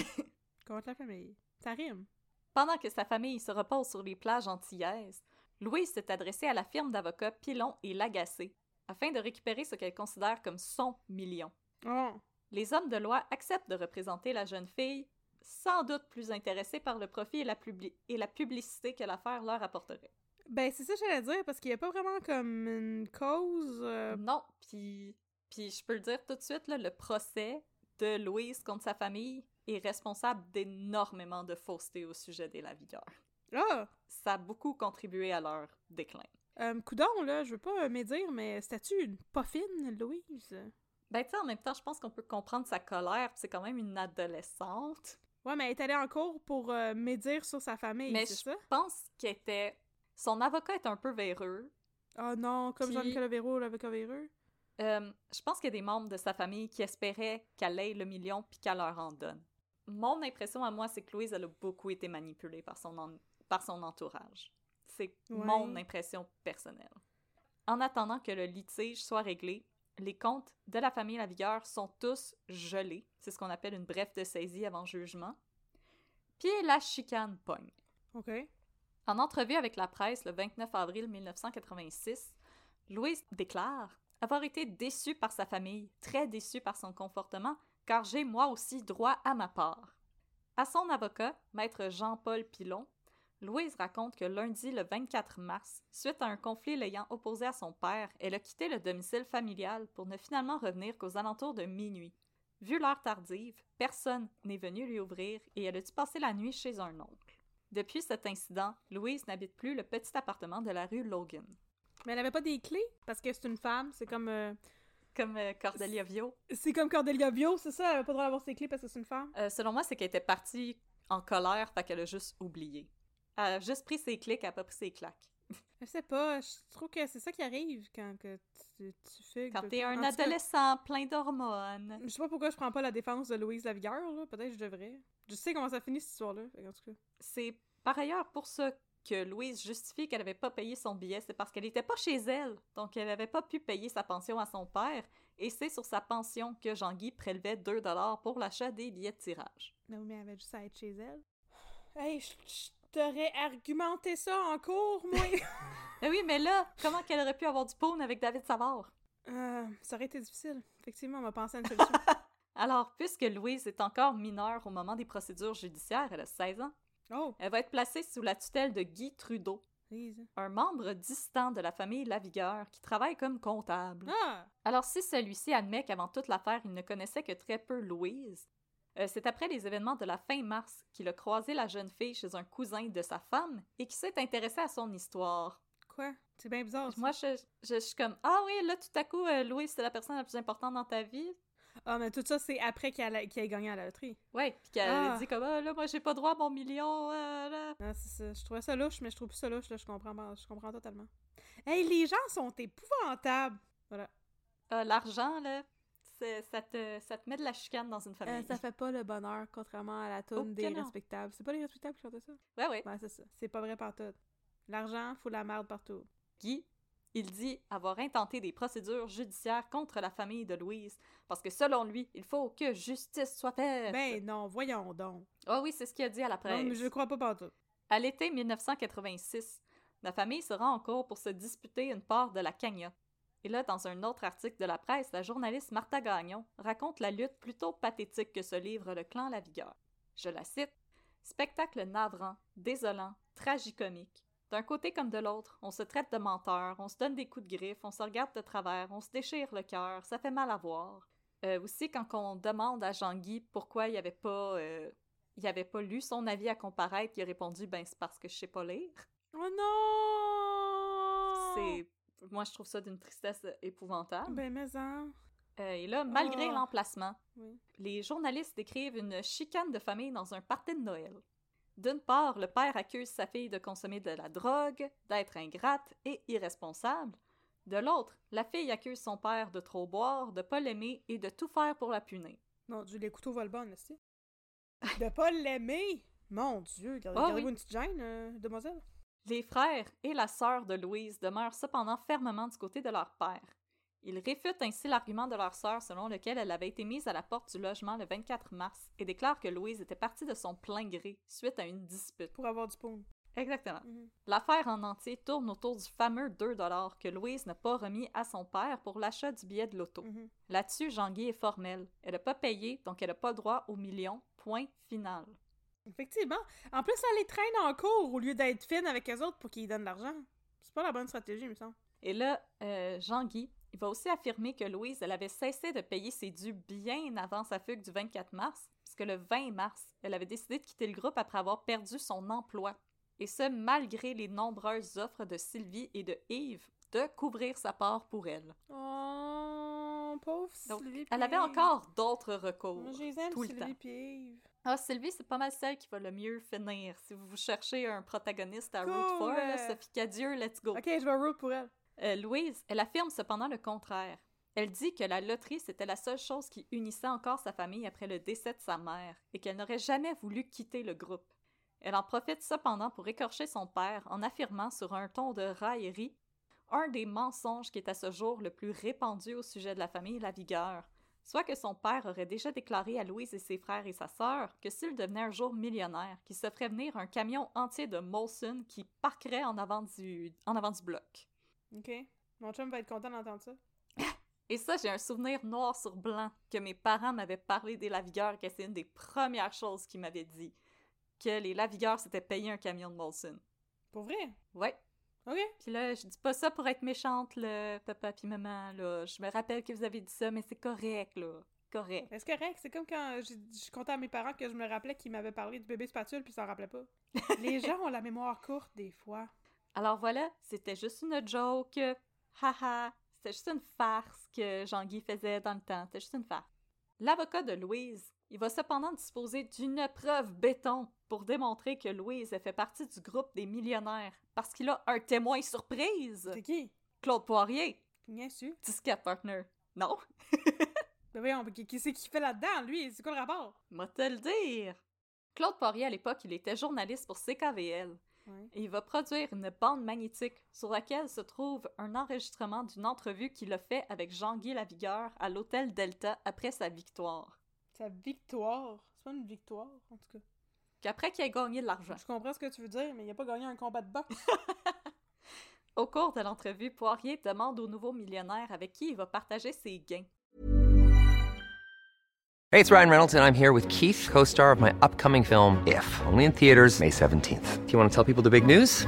Contre la famille. Ça rime. Pendant que sa famille se repose sur les plages antillaises, Louise s'est adressée à la firme d'avocats Pilon et Lagacé afin de récupérer ce qu'elle considère comme son million. Oh! Les hommes de loi acceptent de représenter la jeune fille, sans doute plus intéressés par le profit et la, publi- et la publicité que l'affaire leur apporterait. Ben, c'est ça que j'allais dire, parce qu'il n'y a pas vraiment comme une cause. euh, Non, puis puis je peux le dire tout de suite, là, le procès de Louise contre sa famille est responsable d'énormément de fausseté au sujet des Lavigueurs. Ah! Ça a beaucoup contribué à leur déclin. Euh, coudon, là, je veux pas euh, médire, mais c'était-tu une pas fine, Louise? Ben, tu en même temps, je pense qu'on peut comprendre sa colère, c'est quand même une adolescente. Ouais, mais elle est allée en cours pour euh, médire sur sa famille, Mais c'est je ça? pense qu'elle était. Son avocat est un peu véreux. Oh non, comme Puis- Jean-Nicolas Véro, l'avocat véreux? Euh, je pense qu'il y a des membres de sa famille qui espéraient qu'elle ait le million puis qu'elle leur en donne. Mon impression à moi, c'est que Louise, elle a beaucoup été manipulée par son, en- par son entourage. C'est Ouais. mon impression personnelle. En attendant que le litige soit réglé, les comptes de la famille Lavigueur sont tous gelés. C'est ce qu'on appelle une bref de saisie avant jugement. Puis la chicane pogne. OK. En entrevue avec la presse le 29 avril 1986, Louise déclare avoir été déçue par sa famille, très déçue par son comportement, car j'ai moi aussi droit à ma part. À son avocat, maître Jean-Paul Pilon, Louise raconte que lundi le 24 mars, suite à un conflit l'ayant opposé à son père, elle a quitté le domicile familial pour ne finalement revenir qu'aux alentours de minuit. Vu l'heure tardive, personne n'est venu lui ouvrir et elle a dû passer la nuit chez un oncle. Depuis cet incident, Louise n'habite plus le petit appartement de la rue Logan. Mais elle avait pas des clés, parce que c'est une femme, c'est comme... euh, Comme euh, Cordelia Vio. C'est comme Cordelia Bio, c'est ça? Elle avait pas le droit d'avoir ses clés parce que c'est une femme? Euh, selon moi, c'est qu'elle était partie en colère, fait qu'elle a juste oublié. Elle a juste pris ses clics, elle a pas pris ses claques. Je sais pas, je trouve que c'est ça qui arrive quand que tu, tu fais... Quand t'es un adolescent plein d'hormones. Je sais pas pourquoi je prends pas la défense de Louise Lavigueur, là. Peut-être que je devrais. Je sais comment ça finit, cette histoire-là, en tout cas. C'est par ailleurs pour ça que Louise justifie qu'elle avait pas payé son billet, c'est parce qu'elle était pas chez elle, donc elle avait pas pu payer sa pension à son père, et c'est sur sa pension que Jean-Guy prélevait 2 dollars pour l'achat des billets de tirage. Non, mais elle avait juste à être chez elle. Hey, je je t'aurais argumenté ça en cours, moi! Mais <laughs> oui, mais là, comment qu'elle aurait pu avoir du pône avec David Savard? Euh, ça aurait été difficile. Effectivement, on va penser à une solution. <laughs> Alors, puisque Louise est encore mineure au moment des procédures judiciaires, elle a 16 ans, oh, elle va être placée sous la tutelle de Guy Trudeau, un membre distant de la famille Lavigueur qui travaille comme comptable. Ah! Alors, si celui-ci admet qu'avant toute l'affaire, il ne connaissait que très peu Louise, euh, c'est après les événements de la fin mars qu'il a croisé la jeune fille chez un cousin de sa femme et qui s'est intéressé à son histoire. Quoi? C'est bien bizarre, ça. Moi, je, je- je suis comme Ah oui, là, tout à coup, euh, Louise, c'est la personne la plus importante dans ta vie. Ah, mais tout ça, c'est après qu'elle a, qu'elle ait gagné à la loterie. Ouais, puis qu'elle Ah. dit comme Ah là, moi, j'ai pas droit à mon million. euh, là. Ah, c'est ça. Je trouvais ça louche, mais je trouve plus ça louche, là. Je comprends, pas- je comprends totalement. Hey, les gens sont épouvantables! Voilà. Ah, L'argent, là, ça te, ça te met de la chicane dans une Euh, famille. ça fait pas le bonheur, contrairement à la Oh, toune que des respectables. C'est pas les respectables qui chantaient ça? Ouais, ouais. Ouais, c'est ça. C'est pas vrai partout. L'argent, faut la merde partout. Guy, il dit avoir intenté des procédures judiciaires contre la famille de Louise parce que selon lui, il faut que justice soit faite. Ben non, voyons donc. Ah oui, c'est ce qu'il a dit à la presse. Non, mais je crois pas partout. À l'été 1986, la famille se rend en cours pour se disputer une part de la cagnotte. Et là, dans un autre article de la presse, la journaliste Martha Gagnon raconte la lutte plutôt pathétique que se livre le clan Lavigueur. Je la cite Spectacle navrant, désolant, tragicomique. D'un côté comme de l'autre, on se traite de menteurs, on se donne des coups de griffe, on se regarde de travers, on se déchire le cœur, ça fait mal à voir. Euh, aussi, quand on demande à Jean-Guy pourquoi il avait pas, euh, il avait pas lu son avis à comparaître, il a répondu ben c'est parce que je sais pas lire. Oh non! C'est, moi je trouve ça d'une tristesse épouvantable. Ben, mais hein. Euh, et là, malgré Oh. l'emplacement, Oui. les journalistes décrivent une chicane de famille dans un party de Noël. D'une part, le père accuse sa fille de consommer de la drogue, d'être ingrate et irresponsable. De l'autre, la fille accuse son père de trop boire, de pas l'aimer et de tout faire pour la punir. Mon Dieu, les couteaux volent aussi. De pas l'aimer! Mon Dieu, Ah gardez-vous oui. une petite gêne, euh, demoiselle. Les frères et la sœur de Louise demeurent cependant fermement du côté de leur père. Ils réfutent ainsi l'argument de leur sœur selon lequel elle avait été mise à la porte du logement le 24 mars et déclarent que Louise était partie de son plein gré suite à une dispute. Pour avoir du poum. Exactement. Mhm. L'affaire en entier tourne autour du fameux 2 dollars que Louise n'a pas remis à son père pour l'achat du billet de loto. Mhm. Là-dessus, Jean-Guy est formel. Elle n'a pas payé, donc elle n'a pas droit au million. Point final. Effectivement. En plus, elle les traîne en cours au lieu d'être fine avec les autres pour qu'ils donnent de l'argent. C'est pas la bonne stratégie, il me semble. Et là, euh, Jean-Guy, il va aussi affirmer que Louise, elle avait cessé de payer ses dus bien avant sa fugue du 24 mars, puisque le 20 mars, elle avait décidé de quitter le groupe après avoir perdu son emploi. Et ce, malgré les nombreuses offres de Sylvie et de Yves de couvrir sa part pour elle. Oh, pauvre Donc, Sylvie. Elle avait encore d'autres recours. Moi, je les aime, tout le temps. Ah, Sylvie, c'est pas mal celle qui va le mieux finir. Si vous cherchez un protagoniste à root Cool. for, là, Sophie Cadieux, let's go. Ok, je vais root pour elle. Euh, Louise, elle affirme cependant le contraire. Elle dit que la loterie, c'était la seule chose qui unissait encore sa famille après le décès de sa mère et qu'elle n'aurait jamais voulu quitter le groupe. Elle en profite cependant pour écorcher son père en affirmant sur un ton de raillerie un des mensonges qui est à ce jour le plus répandu au sujet de la famille Lavigueur, soit que son père aurait déjà déclaré à Louise et ses frères et sa sœur que s'il devenait un jour millionnaire, qu'il se ferait venir un camion entier de Molson qui parquerait en avant du, en avant du bloc. Ok. Mon chum va être content d'entendre ça. <laughs> Et ça, j'ai un souvenir noir sur blanc que mes parents m'avaient parlé des Lavigueurs, que c'est une des premières choses qu'ils m'avaient dit. Que les Lavigueurs s'étaient payé un camion de Molson. Pour vrai? Ouais. Ok. Puis là, je dis pas ça pour être méchante, le papa puis maman, là. Je me rappelle que vous avez dit ça, mais c'est correct, là. Correct. Est-ce correct? C'est comme quand j'ai- je comptais à mes parents que je me rappelais qu'ils m'avaient parlé du bébé spatule puis ils s'en rappelaient pas. <laughs> Les gens ont la mémoire courte des fois. Alors voilà, c'était juste une joke. Haha. C'était juste une farce que Jean-Guy faisait dans le temps. C'était juste une farce. L'avocat de Louise, il va cependant disposer d'une preuve béton pour démontrer que Louise fait partie du groupe des millionnaires parce qu'il a un témoin surprise. C'est qui? Claude Poirier, Bien sûr. Discat Partner. Non? <laughs> Ben voyons, qui, c'est qui fait là-dedans, lui? C'est quoi le rapport? M'a te le dire. Claude Poirier, à l'époque, il était journaliste pour CKVL. Et il va produire une bande magnétique sur laquelle se trouve un enregistrement d'une entrevue qu'il a fait avec Jean-Guy Lavigueur à l'hôtel Delta après sa victoire. Sa victoire? C'est pas une victoire, en tout cas. Qu'après qu'il ait gagné de l'argent. Je comprends ce que tu veux dire, mais il a pas gagné un combat de boxe. <laughs> Au cours de l'entrevue, Poirier demande au nouveau millionnaire avec qui il va partager ses gains. Hey, it's Ryan Reynolds, and I'm here with Keith, co star of my upcoming film, If, only in theaters, May 17th. Do you want to tell people the big news?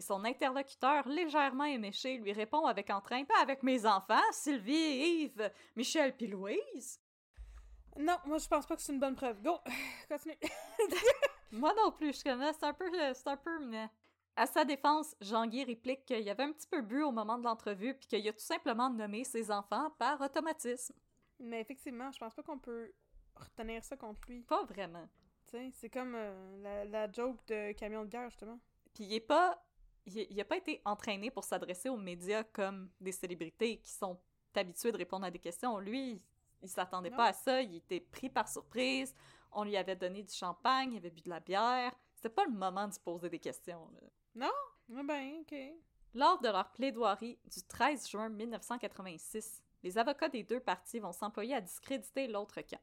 Et son interlocuteur, légèrement éméché, lui répond avec entrain Pas avec mes enfants, Sylvie, Yves, Michel puis Louise. non, moi, je pense pas que c'est une bonne preuve. Go! <sighs> Continue. <laughs> Moi non plus, je connais, c'est un peu. euh, C'est un peu. mais- À sa défense, Jean-Guy réplique qu'il avait un petit peu bu au moment de l'entrevue puis qu'il a tout simplement nommé ses enfants par automatisme. mais effectivement, je pense pas qu'on peut retenir ça contre lui. Pas vraiment. Tu sais, c'est comme euh, la, la joke de camion de guerre, justement. Puis il est pas. Il, est- il a pas été entraîné pour s'adresser aux médias comme des célébrités qui sont habitués de répondre à des questions. Lui, il s'attendait Non. pas à ça. Il était pris par surprise. On lui avait donné du champagne, il avait bu de la bière. C'était pas le moment de se poser des questions. là. Ah ben, ok. Lors de leur plaidoirie du 13 juin 1986, les avocats des deux parties vont s'employer à discréditer l'autre camp.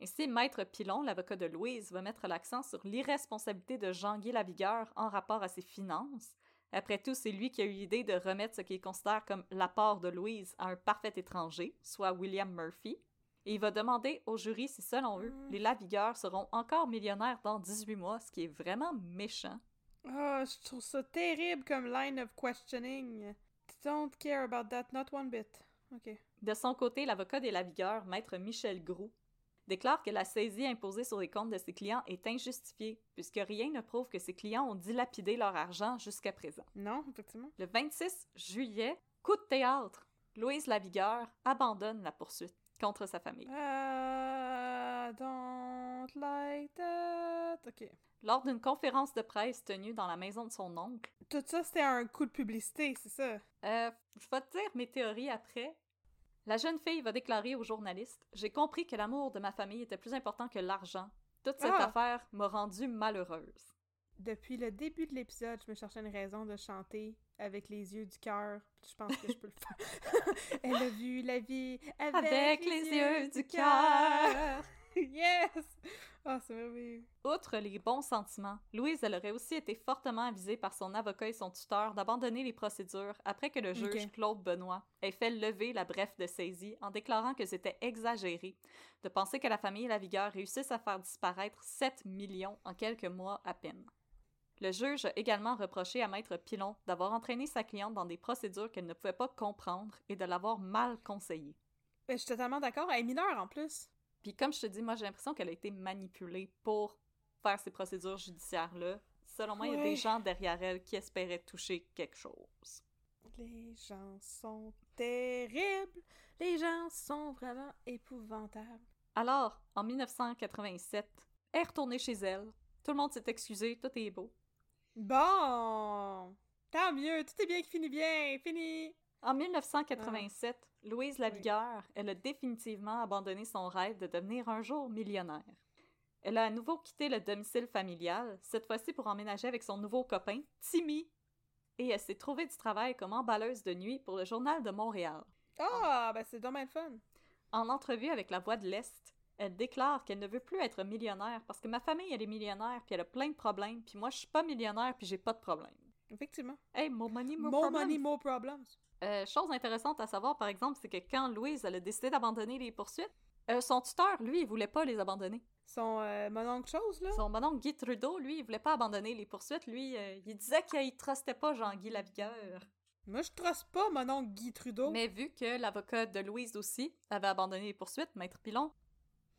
Ainsi, Maître Pilon, l'avocat de Louise, va mettre l'accent sur l'irresponsabilité de Jean-Guy Lavigueur en rapport à ses finances. Après tout, c'est lui qui a eu l'idée de remettre ce qu'il considère comme l'apport de Louise à un parfait étranger, soit William Murphy. Et il va demander au jury si, selon eux, les Lavigueur seront encore millionnaires dans 18 mois, ce qui est vraiment méchant. Ah, je trouve ça terrible comme line of questioning. Don't care about that, not one bit. Ok. De son côté, l'avocat des Lavigueur, maître Michel Groux, déclare que la saisie imposée sur les comptes de ses clients est injustifiée, puisque rien ne prouve que ses clients ont dilapidé leur argent jusqu'à présent. Non, effectivement. Le 26 juillet, coup de théâtre, Louise Lavigueur abandonne la poursuite contre sa famille. I don't like that. Ok. Lors d'une conférence de presse tenue dans la maison de son oncle, Tout ça, c'était un coup de publicité, c'est ça? Euh, je vais te dire mes théories après. La jeune fille va déclarer aux journalistes J'ai compris que l'amour de ma famille était plus important que l'argent. Toute cette Ah! affaire m'a rendue malheureuse. Depuis le début de l'épisode, je me cherchais une raison de chanter avec les yeux du cœur. Je pense que je peux le faire. <laughs> Elle a vu la vie avec, Avec les yeux du cœur. <laughs> yes! Ah, c'est merveilleux. Outre les bons sentiments, Louise elle aurait aussi été fortement avisée par son avocat et son tuteur d'abandonner les procédures après que le juge. Claude Benoît ait fait lever la bref de saisie en déclarant que c'était exagéré de penser que la famille Lavigueur réussisse à faire disparaître 7 millions en quelques mois à peine. Le juge a également reproché à Maître Pilon d'avoir entraîné sa cliente dans des procédures qu'elle ne pouvait pas comprendre et de l'avoir mal conseillée. Ben, je suis totalement d'accord. Elle est mineure en plus. Puis comme je te dis, moi j'ai l'impression qu'elle a été manipulée pour faire ces procédures judiciaires-là. Selon moi, il y a des gens derrière elle qui espéraient toucher quelque chose. Les gens sont terribles. Les gens sont vraiment épouvantables. Alors, en 1987, elle est retournée chez elle. Tout le monde s'est excusé, tout est beau. Bon! Tant mieux, tout est bien qui finit bien, fini! En 1987, Louise Lavigueur, elle a définitivement abandonné son rêve de devenir un jour millionnaire. Elle a à nouveau quitté le domicile familial, cette fois-ci pour emménager avec son nouveau copain, Timmy. Et elle s'est trouvée du travail comme emballeuse de nuit pour le Journal de Montréal. Ah, ben c'est dommage fun! En entrevue avec La Voix de l'Est, elle déclare qu'elle ne veut plus être millionnaire parce que ma famille, elle est millionnaire, puis elle a plein de problèmes, puis moi, je suis pas millionnaire, puis j'ai pas de problème. Effectivement. Hey, more money, more, More problems. money, more problems. Euh, chose intéressante à savoir, par exemple, c'est que quand Louise elle a décidé d'abandonner les poursuites, Euh, son tuteur, lui, il voulait pas les abandonner. Son euh, mon oncle chose, là? Son mononcle Guy Trudeau, lui, il voulait pas abandonner les poursuites. Lui, euh, il disait qu'il trustait pas Jean-Guy Lavigueur. Moi, je truste pas mon oncle Guy Trudeau. Mais vu que l'avocat de Louise aussi avait abandonné les poursuites, Maître Pilon,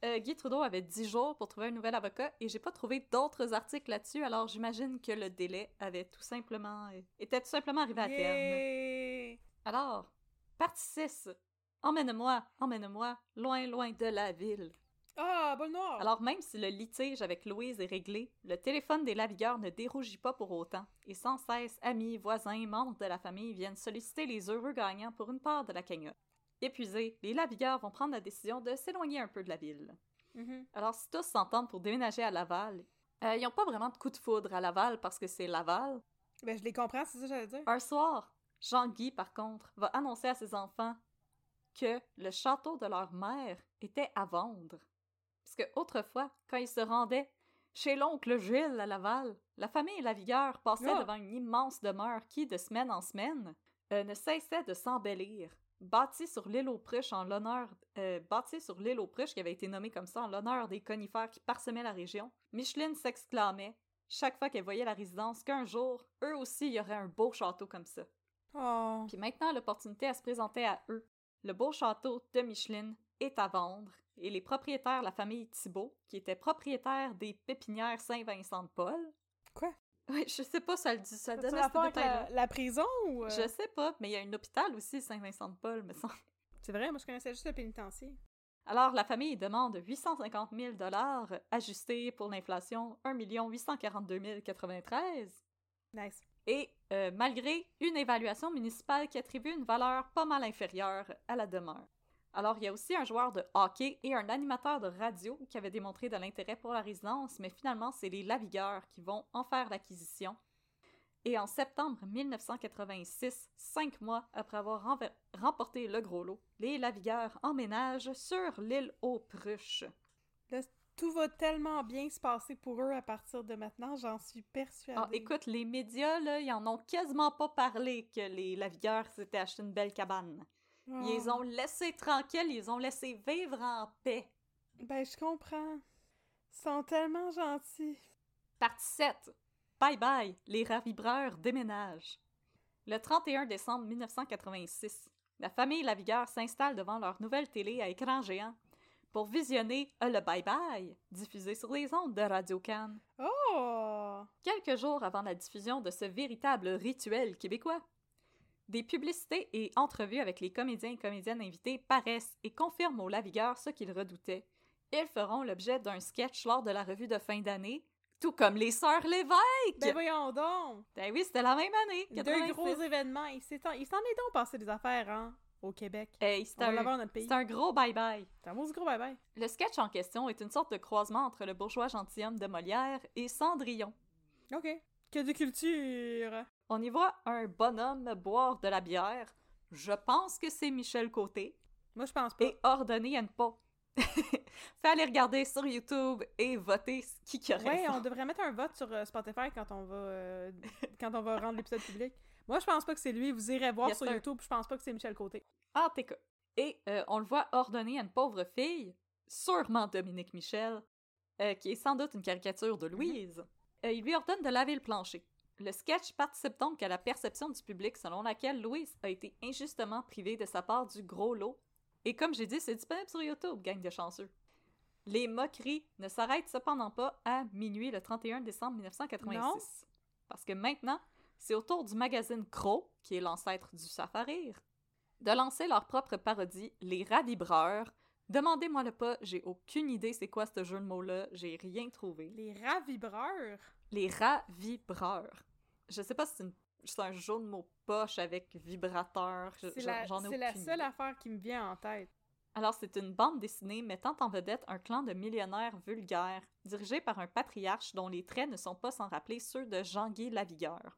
euh, Guy Trudeau avait 10 jours pour trouver un nouvel avocat et j'ai pas trouvé d'autres articles là-dessus, alors j'imagine que le délai avait tout simplement euh, était tout simplement arrivé à terme. Alors, partie 6. Emmène-moi, emmène-moi, loin, loin de la ville. Ah, bol noir! Alors même si le litige avec Louise est réglé, le téléphone des Lavigueurs ne dérougit pas pour autant, et sans cesse amis, voisins, membres de la famille viennent solliciter les heureux gagnants pour une part de la cagnotte. Épuisés, les Lavigueurs vont prendre la décision de s'éloigner un peu de la ville. Mhm. Alors si tous s'entendent pour déménager à Laval, euh, ils n'ont pas vraiment de coup de foudre à Laval parce que c'est Laval. Ben, je les comprends, c'est ça que j'allais dire. Un soir, Jean-Guy, par contre, va annoncer à ses enfants que le château de leur mère était à vendre. Parce que autrefois, quand ils se rendaient chez l'oncle Gilles à Laval, la famille Lavigueur passait Ah! devant une immense demeure qui, de semaine en semaine, euh, ne cessait de s'embellir. Bâtie sur l'île aux Pruches en l'honneur, euh, bâtie sur l'île aux Pruches qui avait été nommée comme ça en l'honneur des conifères qui parsemaient la région, Micheline s'exclamait chaque fois qu'elle voyait la résidence qu'un jour, eux aussi, il y aurait un beau château comme ça. Oh. Puis maintenant, l'opportunité à se présenter à eux. Le beau château de Micheline est à vendre et les propriétaires, la famille Thibault, qui était propriétaire des pépinières Saint-Vincent-de-Paul. Quoi? Oui, je sais pas, ça le dit, ça Ça donne avec détail-là. la, la prison ou. euh? Je sais pas, mais il y a un hôpital aussi, Saint-Vincent-de-Paul, me semble. C'est vrai, moi je connaissais juste le pénitencier. Alors, la famille demande 850 000 dollars, ajustés pour l'inflation 1 842 093. Nice. Et euh, malgré une évaluation municipale qui attribue une valeur pas mal inférieure à la demeure. Alors, il y a aussi un joueur de hockey et un animateur de radio qui avaient démontré de l'intérêt pour la résidence, mais finalement, c'est les Lavigueurs qui vont en faire l'acquisition. Et en septembre 1986, cinq mois après avoir remporté le gros lot, les Lavigueurs emménagent sur l'île aux Pruches. Tout va tellement bien se passer pour eux à partir de maintenant, j'en suis persuadée. Ah, écoute, les médias, là, ils en ont quasiment pas parlé que les Lavigueurs s'étaient acheté une belle cabane. Oh. Ils les ont laissés tranquilles, ils les ont laissés vivre en paix. Ben, je comprends. Ils sont tellement gentils. Partie 7. Bye bye, les ravibreurs déménagent. Le 31 décembre 1986, la famille Lavigueur s'installe devant leur nouvelle télé à écran géant pour visionner euh, le Bye Bye, diffusé sur les ondes de Radio Cannes. Oh! Quelques jours avant la diffusion de ce véritable rituel québécois, des publicités et entrevues avec les comédiens et comédiennes invités paraissent et confirment aux Lavigueur ce qu'ils redoutaient. Ils feront l'objet d'un sketch lors de la revue de fin d'année, tout comme les Sœurs Lévesque! Ben voyons donc! Ben oui, c'était la même année, Deux 86. gros événements. Il s'en est donc passé des affaires, hein, au Québec. Hey, On c'est un, gros bye-bye. C'est un gros bye-bye. Le sketch en question est une sorte de croisement entre le bourgeois gentilhomme de Molière et Cendrillon. OK. Que de culture! On y voit un bonhomme boire de la bière. Je pense que c'est Michel Côté. Moi, je pense pas. Et ordonner à ne pas. <laughs> Fait aller regarder sur YouTube et voter qui qui Ouais, on devrait mettre un vote sur euh, Spotify quand on va euh, quand on va rendre l'épisode public. Moi, je pense pas que c'est lui. Vous irez voir Yes, sur sir. YouTube. Je pense pas que c'est Michel Côté. Tout cas. Et euh, on le voit ordonner à une pauvre fille, sûrement Dominique Michel, euh, qui est sans doute une caricature de Louise. Euh, il lui ordonne de laver le plancher. Le sketch participe donc à la perception du public selon laquelle Louise a été injustement privée de sa part du gros lot. Et comme j'ai dit, c'est disponible sur YouTube, gang de chanceux. Les moqueries ne s'arrêtent cependant pas à minuit le 31 décembre 1986. Non. Parce que maintenant, c'est au tour du magazine Crow, qui est l'ancêtre du Safarir, de lancer leur propre parodie, Les Ravibreurs. Demandez-moi le pas, j'ai aucune idée c'est quoi ce jeu de mots-là, j'ai rien trouvé. Les ravibreurs? Les Ravibreurs. Je sais pas si c'est une- c'est un jeu de mots poche avec vibrateur, j'en ai c'est la seule affaire qui me vient en tête. Alors, c'est une bande dessinée mettant en vedette un clan de millionnaires vulgaires, dirigé par un patriarche dont les traits ne sont pas sans rappeler ceux de Jean-Guy Lavigueur.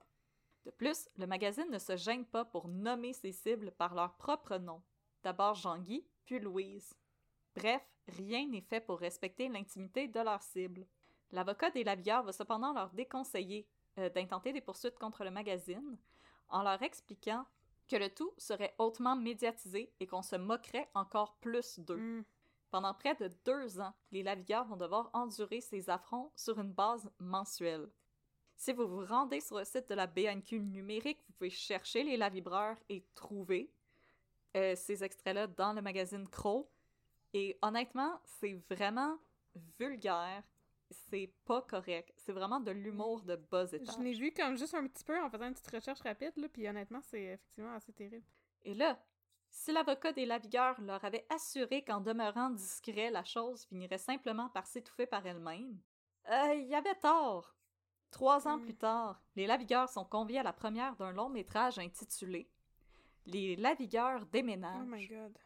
De plus, le magazine ne se gêne pas pour nommer ses cibles par leur propre nom. D'abord Jean-Guy, puis Louise. Bref, rien n'est fait pour respecter l'intimité de leur cible. L'avocat des Lavigueur va cependant leur déconseiller euh, d'intenter des poursuites contre le magazine, en leur expliquant que le tout serait hautement médiatisé et qu'on se moquerait encore plus d'eux. Hmm. Pendant près de deux ans, les Lavigueurs vont devoir endurer ces affronts sur une base mensuelle. Si vous vous rendez sur le site de la BNQ numérique, vous pouvez chercher les lavibreurs et trouver euh, ces extraits-là dans le magazine Crow. Et honnêtement, c'est vraiment vulgaire. C'est pas correct. C'est vraiment de l'humour de bas étage. Je l'ai vu comme juste un petit peu en faisant une petite recherche rapide, là, puis honnêtement, c'est effectivement assez terrible. Et là, si l'avocat des lavigueurs leur avait assuré qu'en demeurant discret, la chose finirait simplement par s'étouffer par elle-même, euh, il y avait tort. Trois ans Mm. plus tard, les lavigueurs sont conviés à la première d'un long métrage intitulé Les lavigueurs déménagent. Oh my god.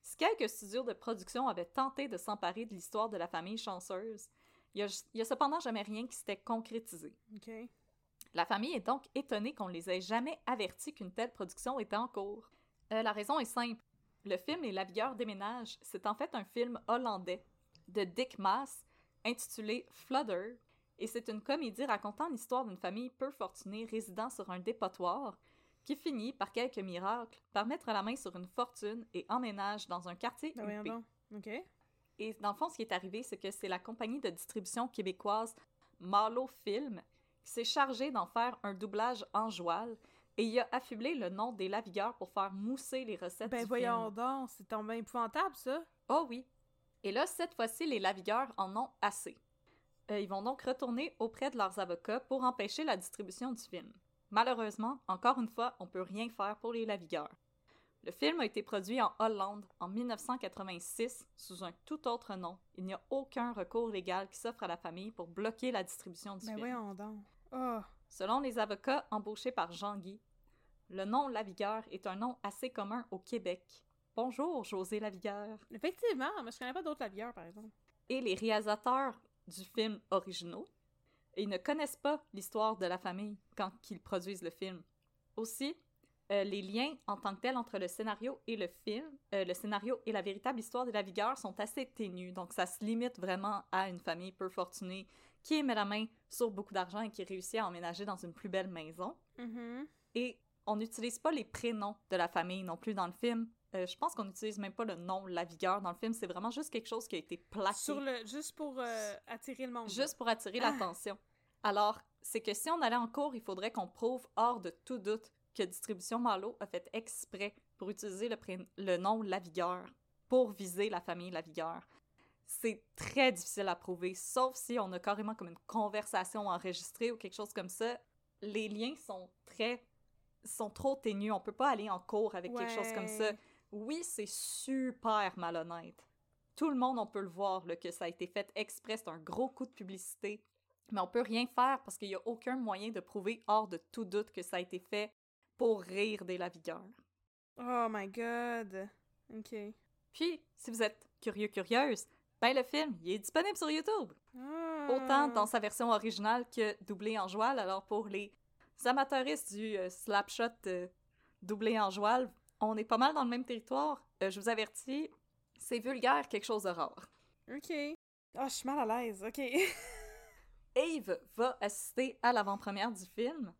Si quelques studios de production avaient tenté de s'emparer de l'histoire de la famille chanceuse, il y a, cependant jamais rien qui s'était concrétisé. La famille est donc étonnée qu'on ne les ait jamais avertis qu'une telle production était en cours. Euh, la raison est simple. Le film Les Lavigueurs déménagent, c'est en fait un film hollandais de Dick Maas intitulé Fludder, et c'est une comédie racontant l'histoire d'une famille peu fortunée résidant sur un dépotoir qui finit, par quelques miracles, par mettre la main sur une fortune et emménage dans un quartier huppé. Ok. Et dans le fond, ce qui est arrivé, c'est que c'est la compagnie de distribution québécoise Marlowe Film qui s'est chargée d'en faire un doublage en joual et il a affublé le nom des Lavigueurs pour faire mousser les recettes Ben du voyons film. donc, c'est tombé épouvantable, ça. Oh oui. Et là, cette fois-ci, les Lavigueurs en ont assez. Euh, ils vont donc retourner auprès de leurs avocats pour empêcher la distribution du film. Malheureusement, encore une fois, on peut rien faire pour les Lavigueurs. Le film a été produit en Hollande en 1986 sous un tout autre nom. Il n'y a aucun recours légal qui s'offre à la famille pour bloquer la distribution du Ben film. voyons donc. Oh. Selon les avocats embauchés par Jean-Guy, le nom Lavigueur est un nom assez commun au Québec. Bonjour, José Lavigueur. Effectivement, mais je connais pas d'autres lavières, par exemple. Et les réalisateurs du film originaux, ils ne connaissent pas l'histoire de la famille quand ils produisent le film. Aussi, euh, les liens en tant que tels entre le scénario et le film, euh, le scénario et la véritable histoire de la vigueur sont assez ténus, donc ça se limite vraiment à une famille peu fortunée qui met la main sur beaucoup d'argent et qui réussit à emménager dans une plus belle maison. Mhm. Et on n'utilise pas les prénoms de la famille non plus dans le film. Euh, je pense qu'on n'utilise même pas le nom La Vigueur dans le film. C'est vraiment juste quelque chose qui a été plaqué. Sur le, juste pour attirer le monde. Juste pour attirer Ah. l'attention. Alors, c'est que si on allait en cours, il faudrait qu'on prouve hors de tout doute que Distribution Marlowe a fait exprès pour utiliser le, le nom La Vigueur pour viser la famille La Vigueur. C'est très difficile à prouver, sauf si on a carrément comme une conversation enregistrée ou quelque chose comme ça. Les liens sont très sont trop ténus, on peut pas aller en cours avec quelque chose comme ça. Oui, c'est super malhonnête. Tout le monde, on peut le voir, là, que ça a été fait exprès, c'est un gros coup de publicité. Mais on peut rien faire parce qu'il n'y a aucun moyen de prouver hors de tout doute que ça a été fait pour rire des lavigueurs. Oh my god. Ok. Puis, si vous êtes curieux, curieuse, ben le film, il est disponible sur YouTube. Ah. Autant dans sa version originale que doublé en joual. Alors pour les amateuristes du euh, slapshot euh, doublé en joual, on est pas mal dans le même territoire. Euh, je vous avertis, c'est vulgaire, quelque chose de rare. Ok. Ah, je suis mal à l'aise. Ok. <laughs> Ave va assister à l'avant-première du film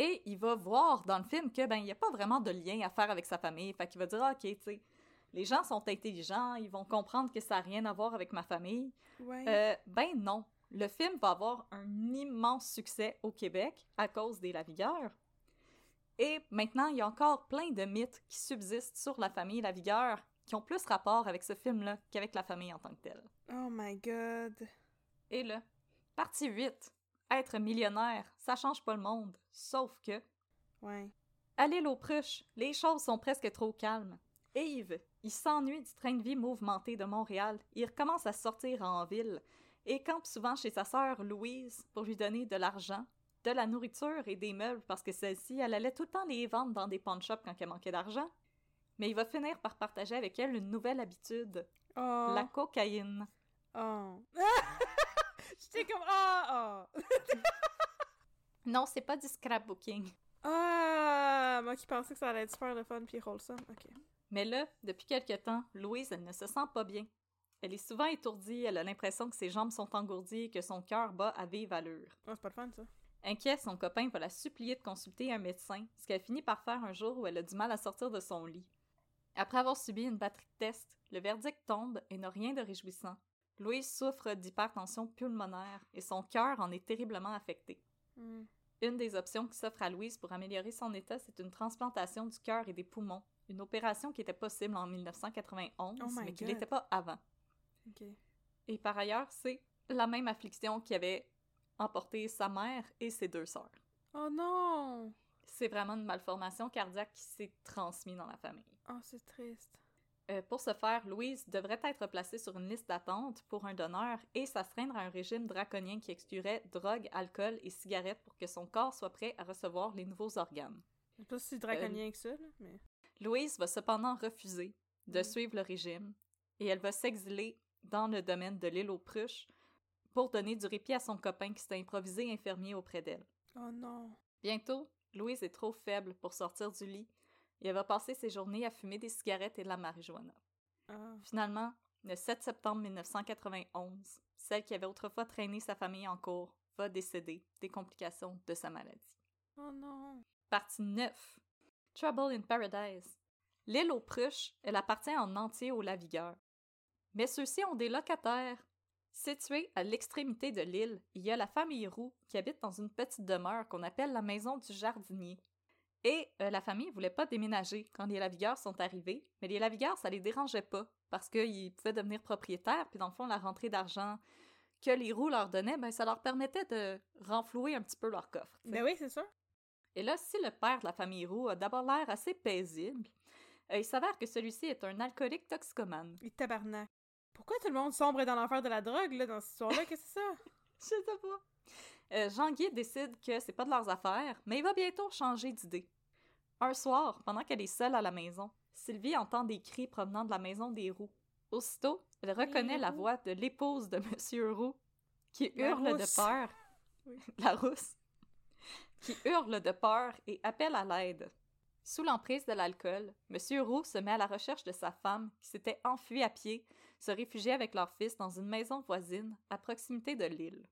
et il va voir dans le film que ben il n'y a pas vraiment de lien à faire avec sa famille. Fait qu'il va dire Ah, OK, tu sais, les gens sont intelligents, ils vont comprendre que ça n'a rien à voir avec ma famille. Ouais. Euh, ben non. Le film va avoir un immense succès au Québec à cause des Lavigueurs. Et maintenant, il y a encore plein de mythes qui subsistent sur la famille Lavigueur qui ont plus rapport avec ce film-là qu'avec la famille en tant que telle. Oh my god. Et là, partie 8. Être millionnaire, ça change pas le monde. Sauf que, Ouais. à l'île aux Pruches, les choses sont presque trop calmes. Yves, il s'ennuie du train de vie mouvementé de Montréal. Il recommence à sortir en ville et campe souvent chez sa sœur Louise pour lui donner de l'argent, de la nourriture et des meubles parce que celle-ci, elle allait tout le temps les vendre dans des pawn shops quand elle manquait d'argent. Mais il va finir par partager avec elle une nouvelle habitude, Oh. la cocaïne. Oh. <laughs> J'étais comme. Ah! ah. <laughs> Non, c'est pas du scrapbooking. Ah! Moi qui pensais que ça allait être super le fun puis wholesome. Ok. Mais là, depuis quelque temps, Louise, elle ne se sent pas bien. Elle est souvent étourdie, elle a l'impression que ses jambes sont engourdies et que son cœur bat à vive allure. Oh, c'est pas le fun, ça. Inquiet, son copain va la supplier de consulter un médecin, ce qu'elle finit par faire un jour où elle a du mal à sortir de son lit. Après avoir subi une batterie de tests, le verdict tombe et n'a rien de réjouissant. Louise souffre d'hypertension pulmonaire et son cœur en est terriblement affecté. Hmm. Une des options qui s'offre à Louise pour améliorer son état, c'est une transplantation du cœur et des poumons, une opération qui était possible en 1991, Oh my mais qui God. l'était pas avant. Et par ailleurs, c'est la même affliction qui avait emporté sa mère et ses deux sœurs. Oh non! C'est vraiment une malformation cardiaque qui s'est transmise dans la famille. Oh, c'est triste. Euh, pour ce faire, Louise devrait être placée sur une liste d'attente pour un donneur et s'astreindre à un régime draconien qui exclurait drogue, alcool et cigarettes pour que son corps soit prêt à recevoir les nouveaux organes. Pas si c'est draconien que ça, là, mais... Louise va cependant refuser de Mm. suivre le régime et elle va s'exiler dans le domaine de l'île aux Pruches pour donner du répit à son copain qui s'est improvisé infirmier auprès d'elle. Oh non. Bientôt, Louise est trop faible pour sortir du lit et elle va passer ses journées à fumer des cigarettes et de la marijuana. Ah. Finalement, le 7 septembre 1991, celle qui avait autrefois traîné sa famille en cours va décéder des complications de sa maladie. Oh non. Partie 9. Trouble in Paradise. L'île aux Pruches, elle appartient en entier aux Lavigueurs. Mais ceux-ci ont des locataires. Située à l'extrémité de l'île, il y a la famille Roux qui habite dans une petite demeure qu'on appelle la maison du jardinier. Et euh, la famille voulait pas déménager quand les Lavigueurs sont arrivés, mais les Lavigueurs, ça les dérangeait pas parce qu'ils pouvaient devenir propriétaires, puis dans le fond, la rentrée d'argent que les Roux leur donnaient, ben, ça leur permettait de renflouer un petit peu leur coffre. tu sais. Ben oui, c'est ça. Et là, si le père de la famille Roux a d'abord l'air assez paisible, euh, il s'avère que celui-ci est un alcoolique toxicomane. Et tabarnak. Pourquoi tout le monde sombre dans l'enfer de la drogue, là, dans cette histoire-là? Qu'est-ce que c'est ça? <laughs> Je sais pas. Euh, Jean-Guy décide que c'est pas de leurs affaires, mais il va bientôt changer d'idée. Un soir, pendant qu'elle est seule à la maison, Sylvie entend des cris provenant de la maison des Roux. Aussitôt, elle reconnaît la voix de l'épouse de <laughs> Monsieur Roux, qui La hurle de peur. Oui. <laughs> La rousse. Qui hurle de peur et appelle à l'aide. Sous l'emprise de l'alcool, Monsieur Roux se met à la recherche de sa femme qui s'était enfuie à pied, se réfugier avec leur fils dans une maison voisine à proximité de l'île.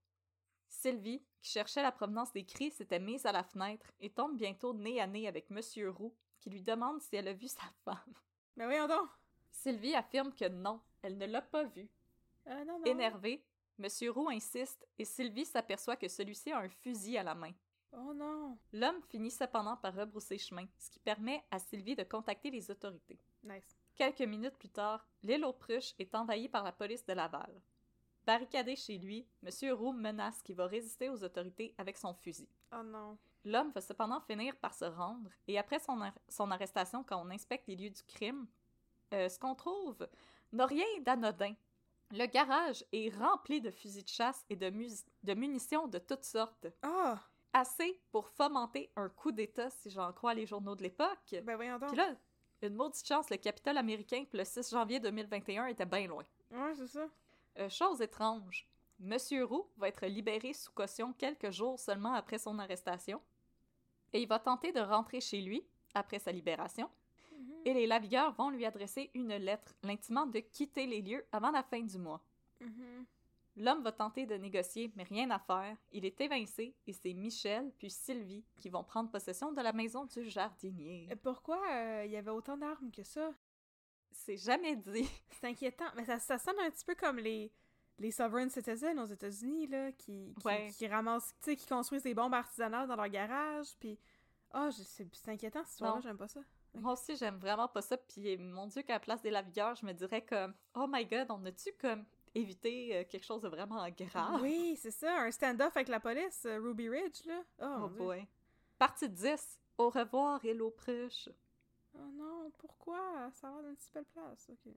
Sylvie, qui cherchait la provenance des cris, s'était mise à la fenêtre et tombe bientôt nez à nez avec Monsieur Roux, qui lui demande si elle a vu sa <laughs> femme. Ben voyons donc. Sylvie affirme que non, elle ne l'a pas vue. Ah non, non. Énervée, Monsieur Roux insiste et Sylvie s'aperçoit que celui-ci a un fusil à la main. Oh non. L'homme finit cependant par rebrousser chemin, ce qui permet à Sylvie de contacter les autorités. Nice. Quelques minutes plus tard, l'île aux Pruches est envahie par la police de Laval. Barricadé chez lui, M. Roux menace qu'il va résister aux autorités avec son fusil. Oh non. L'homme va cependant finir par se rendre, et après son, ar- son arrestation, quand on inspecte les lieux du crime, euh, ce qu'on trouve n'a rien d'anodin. Le garage est rempli de fusils de chasse et de, munitions de toutes sortes. Ah! Assez pour fomenter un coup d'État, si j'en crois les journaux de l'époque. Ben voyons donc. Puis là, une maudite chance, le Capitole américain, le 6 janvier 2021 était bien loin. Ouais, c'est ça. Euh, chose étrange, Monsieur Roux va être libéré sous caution quelques jours seulement après son arrestation, et il va tenter de rentrer chez lui après sa libération, Mhm. et les Lavigueurs vont lui adresser une lettre l'intimant de quitter les lieux avant la fin du mois. Mhm. L'homme va tenter de négocier, mais rien à faire. Il est évincé et c'est Michel puis Sylvie qui vont prendre possession de la maison du jardinier. Pourquoi euh, il y avait autant d'armes que ça? C'est jamais dit. <laughs> C'est inquiétant. Mais ça, ça sonne un petit peu comme les, les sovereign citizens aux États-Unis, là, qui, qui, Ouais. qui ramassent, tu sais, qui construisent des bombes artisanales dans leur garage, puis... Ah, je- c'est inquiétant, cette histoire-là, j'aime pas ça. Moi aussi, j'aime vraiment pas ça. Puis, mon Dieu, qu'à la place des lavigueurs, je me dirais comme, oh my god, on a-tu comme évité euh, quelque chose de vraiment grave? Oui, c'est ça, un stand-off avec la police, euh, Ruby Ridge, là. Oh, Oh boy. Partie 10. Au revoir, Hello Pruche. Oh non, pourquoi? Ça a l'air d'une si belle place, ok.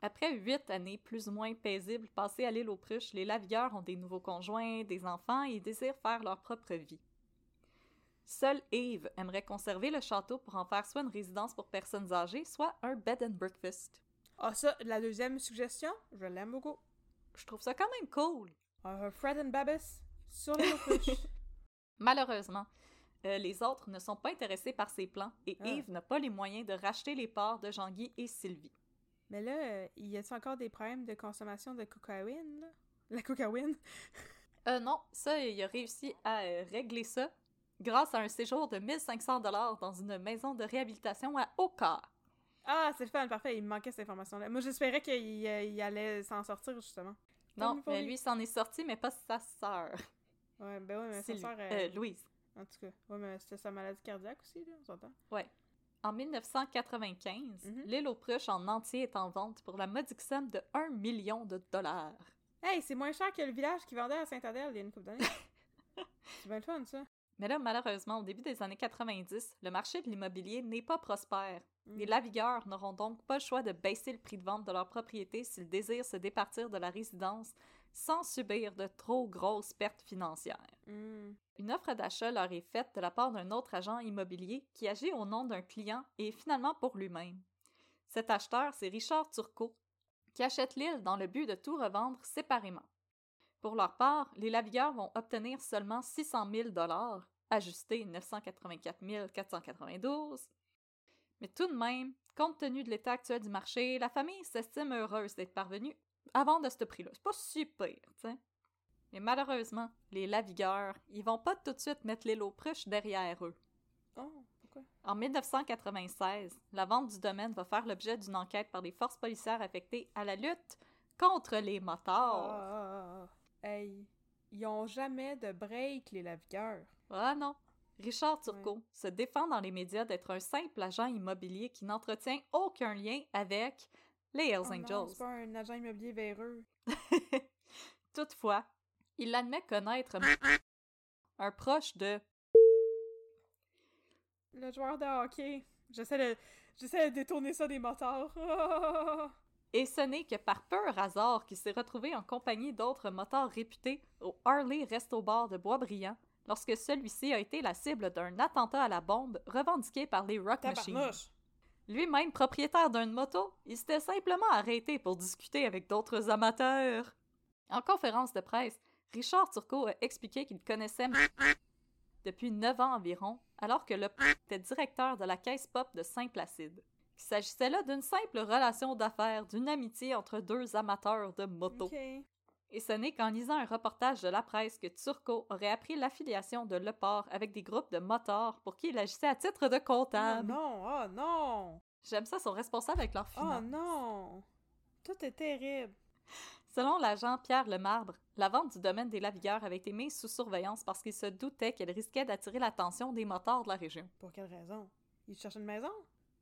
Après huit années plus ou moins paisibles passées à l'île aux Pruches, les lavigueurs ont des nouveaux conjoints, des enfants et désirent faire leur propre vie. Seul Eve aimerait conserver le château pour en faire soit une résidence pour personnes âgées, soit un bed and breakfast. Ah, ça, la deuxième suggestion, je l'aime beaucoup. Je trouve ça quand même cool. Euh, Fred and Babis sur les. <laughs> Malheureusement, euh, les autres ne sont pas intéressés par ces plans et Ah. Eve n'a pas les moyens de racheter les parts de Jean-Guy et Sylvie. Mais là, euh, y a-t-il encore des problèmes de consommation de cocaïne, là? <laughs> La cocaïne? Euh, non, ça, il a réussi à euh, régler ça grâce à un séjour de 1500 dollars dans une maison de réhabilitation à Oka. Ah, c'est le fun, parfait. Il me manquait cette information-là. Moi, j'espérais qu'il il allait s'en sortir, justement. Non, mais lui s'en est sorti, mais pas sa sœur. Ouais, ben ouais, mais sa sœur... Louise. En tout cas, ouais, mais c'était sa maladie cardiaque aussi, là, on s'entend. Ouais. En 1995, Mhm. l'île aux Pruches en entier est en vente pour la modique somme de 1 million de dollars. Hey, c'est moins cher que le village qui vendait à Saint-Adèle il y a une couple d'années. <laughs> c'est bien le fun, ça. Mais là, malheureusement, au début des années 90, le marché de l'immobilier n'est pas prospère. Les Mm. lavigueurs n'auront donc pas le choix de baisser le prix de vente de leur propriété s'ils désirent se départir de la résidence sans subir de trop grosses pertes financières. Mm. Une offre d'achat leur est faite de la part d'un autre agent immobilier qui agit au nom d'un client et finalement pour lui-même. Cet acheteur, c'est Richard Turcot, qui achète l'île dans le but de tout revendre séparément. Pour leur part, les lavigueurs vont obtenir seulement 600 000 ajusté 984 492. Mais tout de même, compte tenu de l'état actuel du marché, la famille s'estime heureuse d'être parvenue à vendre à ce prix-là. C'est pas super, tu sais. Mais malheureusement, les lavigueurs, ils vont pas tout de suite mettre l'île aux pruches derrière eux. Oh, pourquoi? En 1996, la vente du domaine va faire l'objet d'une enquête par les forces policières affectées à la lutte contre les motards. ah. Hey, ils ont jamais de break, les lavigueurs. Ah non. Richard Turcot se défend dans les médias d'être un simple agent immobilier qui n'entretient aucun lien avec les Hells Oh Angels. c'est pas un agent immobilier véreux. <laughs> Toutefois, il admet connaître un proche de Le joueur de hockey. J'essaie de, j'essaie de détourner ça des motards. <laughs> Et ce n'est que par pur hasard qu'il s'est retrouvé en compagnie d'autres motards réputés au Harley Resto Bar de Boisbriand lorsque celui-ci a été la cible d'un attentat à la bombe revendiqué par les Rock Machines. Lui-même propriétaire d'une moto, il s'était simplement arrêté pour discuter avec d'autres amateurs. En conférence de presse, Richard Turcot a expliqué qu'il connaissait depuis neuf ans environ, alors que le était directeur de la caisse pop de Saint-Placide. Il s'agissait là d'une simple relation d'affaires, d'une amitié entre deux amateurs de moto. Et ce n'est qu'en lisant un reportage de la presse que Turcot aurait appris l'affiliation de Leport avec des groupes de motards pour qui il agissait à titre de Oh comptable. non, oh non! J'aime ça, sont responsables avec leurs Oh finances. non! Tout est terrible. Selon l'agent Pierre Lemarbre, la vente du domaine des Lavigueurs avait été mise sous surveillance parce qu'il se doutait qu'elle risquait d'attirer l'attention des motards de la région. Pour quelle raison? Ils cherchent une maison?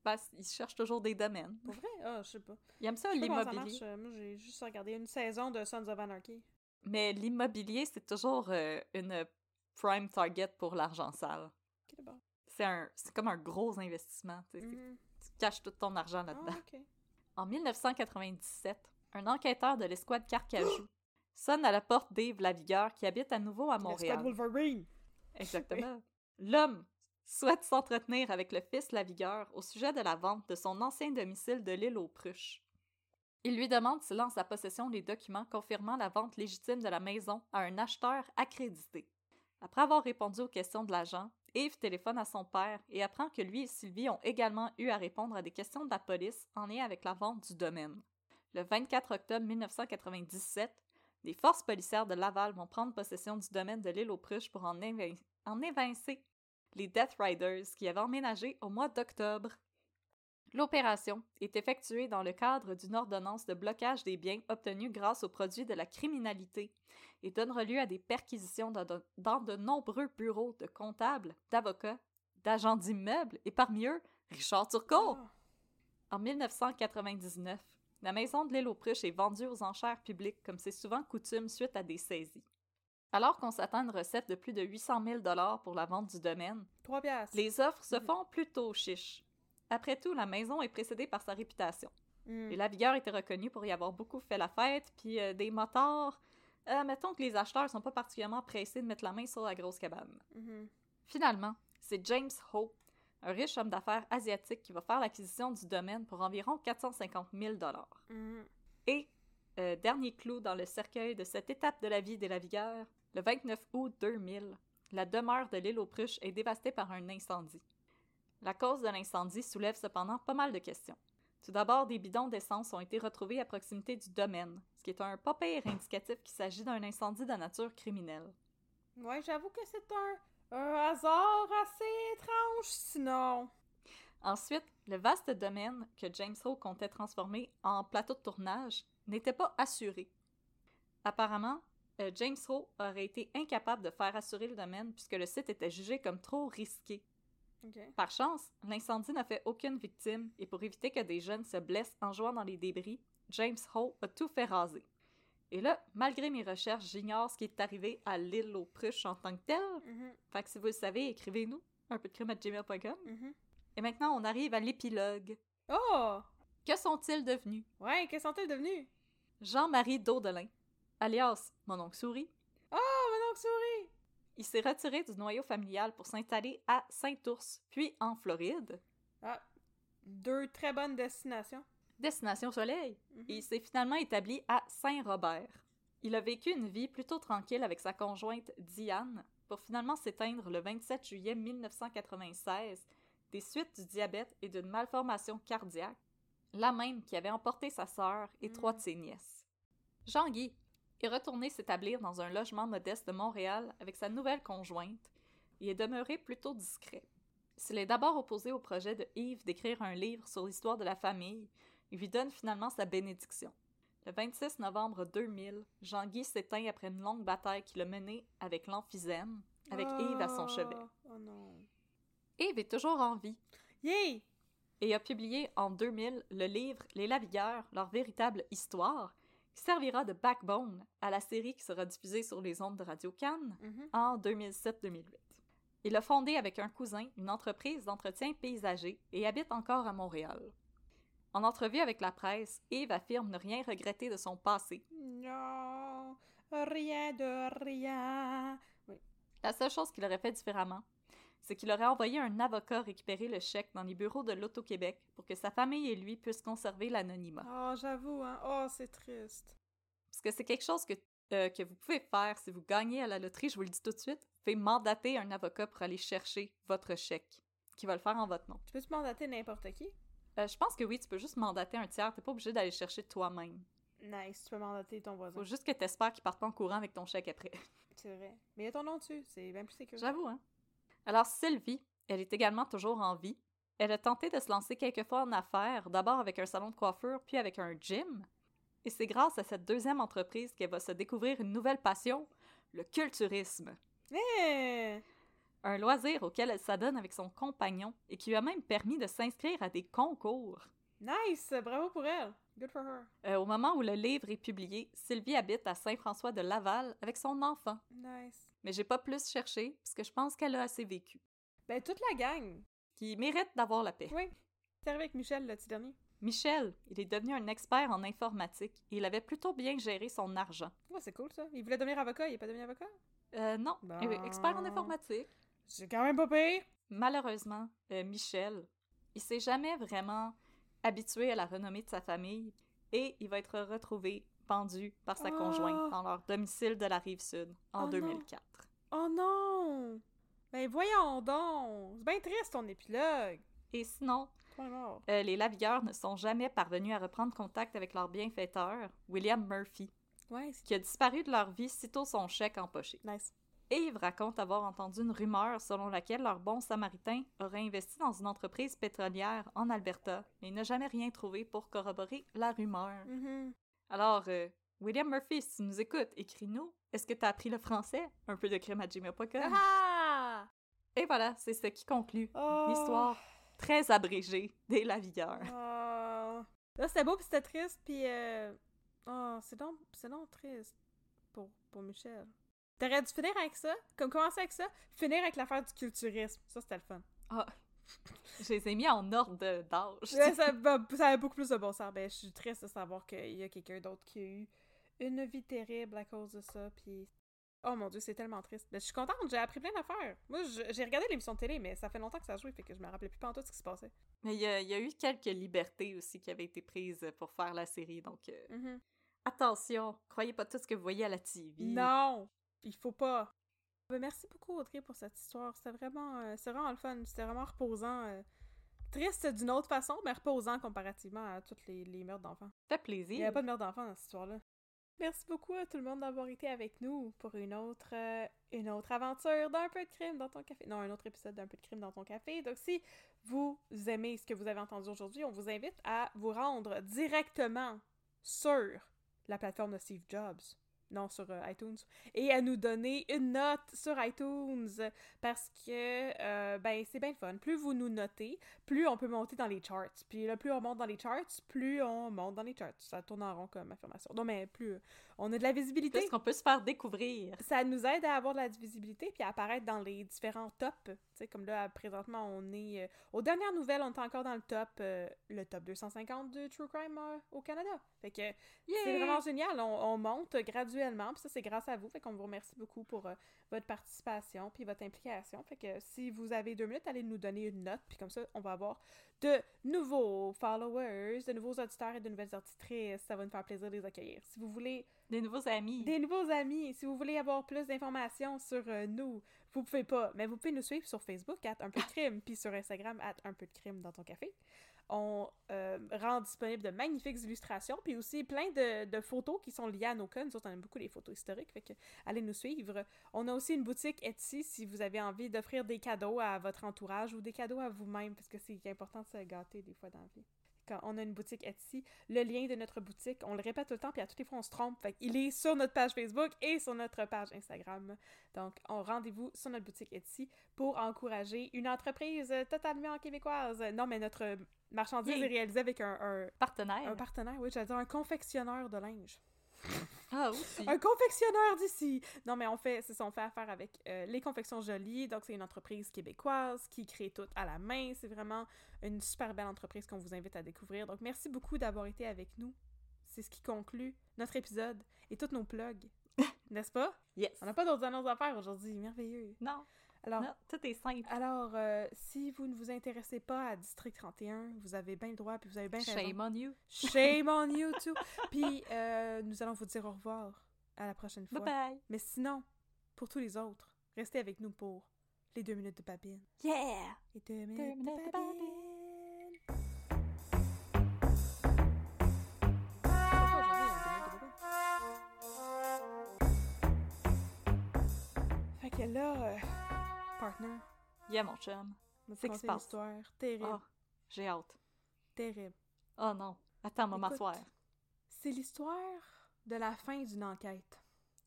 Parce qu'ils cherchent toujours des domaines. Pour vrai? Ah, je sais pas. Ils aiment ça, l'immobilier. Euh, Moi, j'ai juste regardé une saison de Sons of Anarchy. Mais l'immobilier, c'est toujours euh, une prime target pour l'argent sale. C'est un, comme un gros investissement. tu Mhm. Tu caches tout ton argent là-dedans. Ah, ok. En 1997, un enquêteur de l'escouade Carcajou <gasps> sonne à la porte d'Yves Lavigueur qui habite à nouveau à Montréal. Squad Wolverine! Exactement. <laughs> L'homme souhaite s'entretenir avec le fils Lavigueur au sujet de la vente de son ancien domicile de l'île aux Pruches. Il lui demande s'il lance à possession les documents confirmant la vente légitime de la maison à un acheteur accrédité. Après avoir répondu aux questions de l'agent, Yves téléphone à son père et apprend que lui et Sylvie ont également eu à répondre à des questions de la police en lien avec la vente du domaine. Le 24 octobre 1997, les forces policières de Laval vont prendre possession du domaine de l'île aux Pruches pour en, en évincer les Death Riders qui avaient emménagé au mois d'octobre. L'opération est effectuée dans le cadre d'une ordonnance de blocage des biens obtenue grâce aux produits de la criminalité et donnera lieu à des perquisitions dans de, dans de nombreux bureaux de comptables, d'avocats, d'agents d'immeubles et parmi eux, Richard Turcot. Ah. En 1999, la maison de l'île aux Pruches est vendue aux enchères publiques comme c'est souvent coutume suite à des saisies. Alors qu'on s'attend à une recette de plus de 800 000 pour la vente du domaine, les offres se Mhm. font plutôt chiches. Après tout, la maison est précédée par sa réputation. Hmm. Les Lavigueur était reconnu pour y avoir beaucoup fait la fête, puis euh, des motards. euh, mettons que les acheteurs sont pas particulièrement pressés de mettre la main sur la grosse cabane. Mhm. Finalement, c'est James Hope, un riche homme d'affaires asiatique qui va faire l'acquisition du domaine pour environ 450 000 Mhm. Et, euh, dernier clou dans le cercueil de cette étape de la vie des Lavigueurs, le 29 août 2000, la demeure de l'île aux Pruches est dévastée par un incendie. La cause de l'incendie soulève cependant pas mal de questions. Tout d'abord, des bidons d'essence ont été retrouvés à proximité du domaine, ce qui est un pas pire indicatif qu'il s'agit d'un incendie de nature criminelle. Ouais, j'avoue que c'est un hasard assez étrange, sinon. Ensuite, le vaste domaine que James Rowe comptait transformer en plateau de tournage n'était pas assuré. Apparemment, euh, James Rowe aurait été incapable de faire assurer le domaine puisque le site était jugé comme trop risqué. Par chance, l'incendie n'a fait aucune victime et pour éviter que des jeunes se blessent en jouant dans les débris, James Rowe a tout fait raser. Et là, malgré mes recherches, j'ignore ce qui est arrivé à l'île aux pruches en tant que telle. Mhm, Fait que si vous le savez, écrivez-nous un peu de crime à gmail.com. Et maintenant, on arrive à l'épilogue. Oh! Que sont-ils devenus? Ouais, que sont-elles devenues? Jean-Marie Daudelin, alias mon oncle Souris, Oh, mon oncle souris! il s'est retiré du noyau familial pour s'installer à Saint-Ours, puis en Floride, Ah, deux très bonnes destinations. destination soleil. Mhm. Et il s'est finalement établi à Saint-Robert. Il a vécu une vie plutôt tranquille avec sa conjointe Diane pour finalement s'éteindre le 27 juillet 1996 des suites du diabète et d'une malformation cardiaque, la même qui avait emporté sa sœur et trois de ses nièces. Jean-Guy est retourné s'établir dans un logement modeste de Montréal avec sa nouvelle conjointe et est demeuré plutôt discret. S'il est d'abord opposé au projet de Yves d'écrire un livre sur l'histoire de la famille, il lui donne finalement sa bénédiction. Le 26 novembre 2000, Jean-Guy s'éteint après une longue bataille qu'il a menée avec l'emphysème, avec Yves à son chevet. Oh, Oh non. Yves est toujours en vie Yay! et a publié en 2000 le livre Les Lavilleurs, leur véritable histoire, qui servira de backbone à la série qui sera diffusée sur les ondes de Radio Cannes Mhm. en 2007-2008. Il a fondé avec un cousin une entreprise d'entretien paysager et habite encore à Montréal. En entrevue avec la presse, Yves affirme ne rien regretter de son passé. Non, rien de rien. La seule chose qu'il aurait fait différemment, c'est qu'il aurait envoyé un avocat récupérer le chèque dans les bureaux de l'Auto-Québec pour que sa famille et lui puissent conserver l'anonymat. Oh, j'avoue, hein. Oh, c'est triste. Parce que c'est quelque chose que, euh, que vous pouvez faire si vous gagnez à la loterie, je vous le dis tout de suite. Vous pouvez mandater un avocat pour aller chercher votre chèque, qui va le faire en votre nom. Tu peux-tu mandater n'importe qui? Euh, je pense que oui, tu peux juste mandater un tiers, t'es pas obligé d'aller le chercher toi-même. Nice, tu peux mandater ton voisin. Faut juste que t'espères qu'il parte pas en courant avec ton chèque après. C'est vrai. Mais il y a ton nom dessus, c'est bien plus sécurisé. J'avoue, hein. Alors, Sylvie, elle est également toujours en vie. Elle a tenté de se lancer quelques fois en affaires, d'abord avec un salon de coiffure, puis avec un gym. Et c'est grâce à cette deuxième entreprise qu'elle va se découvrir une nouvelle passion, le culturisme. Eh! Un loisir auquel elle s'adonne avec son compagnon et qui lui a même permis de s'inscrire à des concours. Nice! Bravo pour elle! Good for her. Euh, au moment où le livre est publié, Sylvie habite à Saint-François de Laval avec son enfant. Nice. Mais j'ai pas plus cherché, parce que je pense qu'elle a assez vécu. Ben, toute la gang. Qui mérite d'avoir la paix. Oui. C'est arrivé avec Michel, le petit dernier. Michel, il est devenu un expert en informatique et il avait plutôt bien géré son argent. Ouais, c'est cool, ça. Il voulait devenir avocat, il est pas devenu avocat? Euh, non, Bon. euh, expert en informatique. C'est quand même pas pire. Malheureusement, euh, Michel, il s'est jamais vraiment habitué à la renommée de sa famille et il va être retrouvé pendu par sa Oh. conjointe dans leur domicile de la rive sud en Oh non. 2004. Oh non! Ben, voyons donc! C'est bien triste, ton épilogue. Et sinon, euh, les lavilleurs ne sont jamais parvenus à reprendre contact avec leur bienfaiteur, William Murphy, Ouais, qui a disparu de leur vie sitôt son chèque empoché. nice. Yves raconte avoir entendu une rumeur selon laquelle leur bon samaritain aurait investi dans une entreprise pétrolière en Alberta, mais il n'a jamais rien trouvé pour corroborer la rumeur. Mhm. Alors, euh, William Murphy, si tu nous écoutes, écris-nous. Est-ce que tu as appris le français? Un peu de crème à gmail.com. Ah! Et voilà, c'est ce qui conclut Oh. l'histoire très abrégée des lavilleurs. Oh. Là, c'était beau, puis c'était triste, puis... Euh... Oh, c'est donc, c'est donc triste pour, pour Michel. T'aurais dû finir avec ça, comme commencer avec ça, finir avec l'affaire du culturisme. Ça, c'était le fun. Ah, je les ai mis en ordre d'âge. Ça, <laughs> avait beaucoup plus de bon sens. Ben, je suis triste de savoir qu'il y a quelqu'un d'autre qui a eu une vie terrible à cause de ça, puis... Oh mon dieu, c'est tellement triste. Ben, je suis contente, j'ai appris plein d'affaires. Moi, j'ai regardé l'émission de télé, mais ça fait longtemps que ça a joué, fait que je me rappelais plus pas en tout ce qui se passait. Mais il y, a, y a eu quelques libertés aussi qui avaient été prises pour faire la série, donc euh, Mhm. attention, croyez pas tout ce que vous voyez à la TV. Non! Il faut pas. Ben, merci beaucoup, Audrey, pour cette histoire. C'était vraiment, euh, c'était vraiment le fun. C'était vraiment reposant. euh, triste d'une autre façon, mais reposant comparativement à toutes les, les meurtres d'enfants. Ça fait Il n'y plaisir. avait pas de meurtre d'enfants dans cette histoire-là. Merci beaucoup à tout le monde d'avoir été avec nous pour une autre, euh, une autre aventure d'un peu de crime dans ton café. Non, un autre épisode d'un peu de crime dans ton café. Donc, si vous aimez ce que vous avez entendu aujourd'hui, on vous invite à vous rendre directement sur la plateforme de Steve Jobs non, sur euh, iTunes, et à nous donner une note sur iTunes parce que euh, ben c'est bien fun. Plus vous nous notez, plus on peut monter dans les charts. Puis là, plus on monte dans les charts, plus on monte dans les charts. Ça tourne en rond comme affirmation. Non, mais plus on a de la visibilité. Plus qu'on peut se faire découvrir? Ça nous aide à avoir de la visibilité puis à apparaître dans les différents tops. Tu sais, comme là, présentement, on est... Euh, aux dernières nouvelles, on est encore dans le top, le top 250 de True Crime au Canada. Fait que c'est vraiment génial. On, on monte graduellement puis ça, c'est grâce à vous. Fait qu'on vous remercie beaucoup pour euh, votre participation puis votre implication. Fait que si vous avez deux minutes, allez nous donner une note. Puis comme ça, on va avoir de nouveaux followers, de nouveaux auditeurs et de nouvelles auditrices. Ça va nous faire plaisir de les accueillir. Si vous voulez... Des nouveaux amis. Des nouveaux amis. Si vous voulez avoir plus d'informations sur euh, nous, vous pouvez pas. Mais vous pouvez nous suivre sur Facebook, at un peu de crime, puis sur Instagram, at un peu de crime dans ton café on euh, rend disponible de magnifiques illustrations, puis aussi plein de, photos qui sont liées à nos cas. Nous autres, on aime beaucoup les photos historiques, fait que allez nous suivre. On a aussi une boutique Etsy si vous avez envie d'offrir des cadeaux à votre entourage ou des cadeaux à vous-même, parce que c'est important de se gâter des fois dans la vie quand on a une boutique Etsy, le lien de notre boutique, on le répète tout le temps, puis à toutes les fois on se trompe. Fait il est sur notre page Facebook et sur notre page Instagram. Donc, on rendez-vous sur notre boutique Etsy pour encourager une entreprise totalement québécoise. Non, mais notre marchandise est réalisée avec un, partenaire. Un partenaire, oui, j'allais dire un confectionneur de linge. Ah, aussi. Un confectionneur d'ici! Non, mais on fait, c'est ça, on fait affaire avec euh, les confections jolies. Donc, c'est une entreprise québécoise qui crée tout à la main. C'est vraiment une super belle entreprise qu'on vous invite à découvrir. Donc, merci beaucoup d'avoir été avec nous. C'est ce qui conclut notre épisode et tous nos plugs. <laughs> N'est-ce pas? Yes. On n'a pas d'autres annonces à faire aujourd'hui. Merveilleux. Non. Alors, tout est simple. Alors, euh, si vous ne vous intéressez pas à District 31, vous avez bien le droit, puis vous avez bien raison. Shame on you. Shame on you, <laughs> too. puis, euh, nous allons vous dire au revoir à la prochaine fois. Bye bye. Mais sinon, pour tous les autres, restez avec nous pour les deux minutes de babine. Yeah! Les deux minutes, de babine. Fait que là... Euh, partner. Yeah, mon chum. C'est qui se passe? histoire terrible. Oh, j'ai hâte. Terrible. Oh non. Attends, maman m'asseoir. C'est l'histoire de la fin d'une enquête.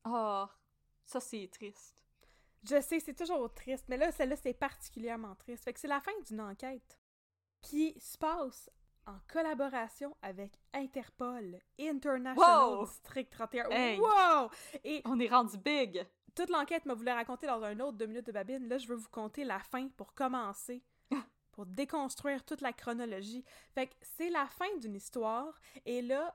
Oh, ça c'est triste. Je sais, c'est toujours triste, mais là, celle-là, c'est particulièrement triste. Fait que c'est la fin d'une enquête qui se passe en collaboration avec Interpol, International District 31. Wow! Et on est rendu big! Toute l'enquête m'a voulu raconter dans un autre deux minutes de babine. Là, je veux vous conter la fin pour commencer. pour déconstruire toute la chronologie. Fait que c'est la fin d'une histoire. Et là,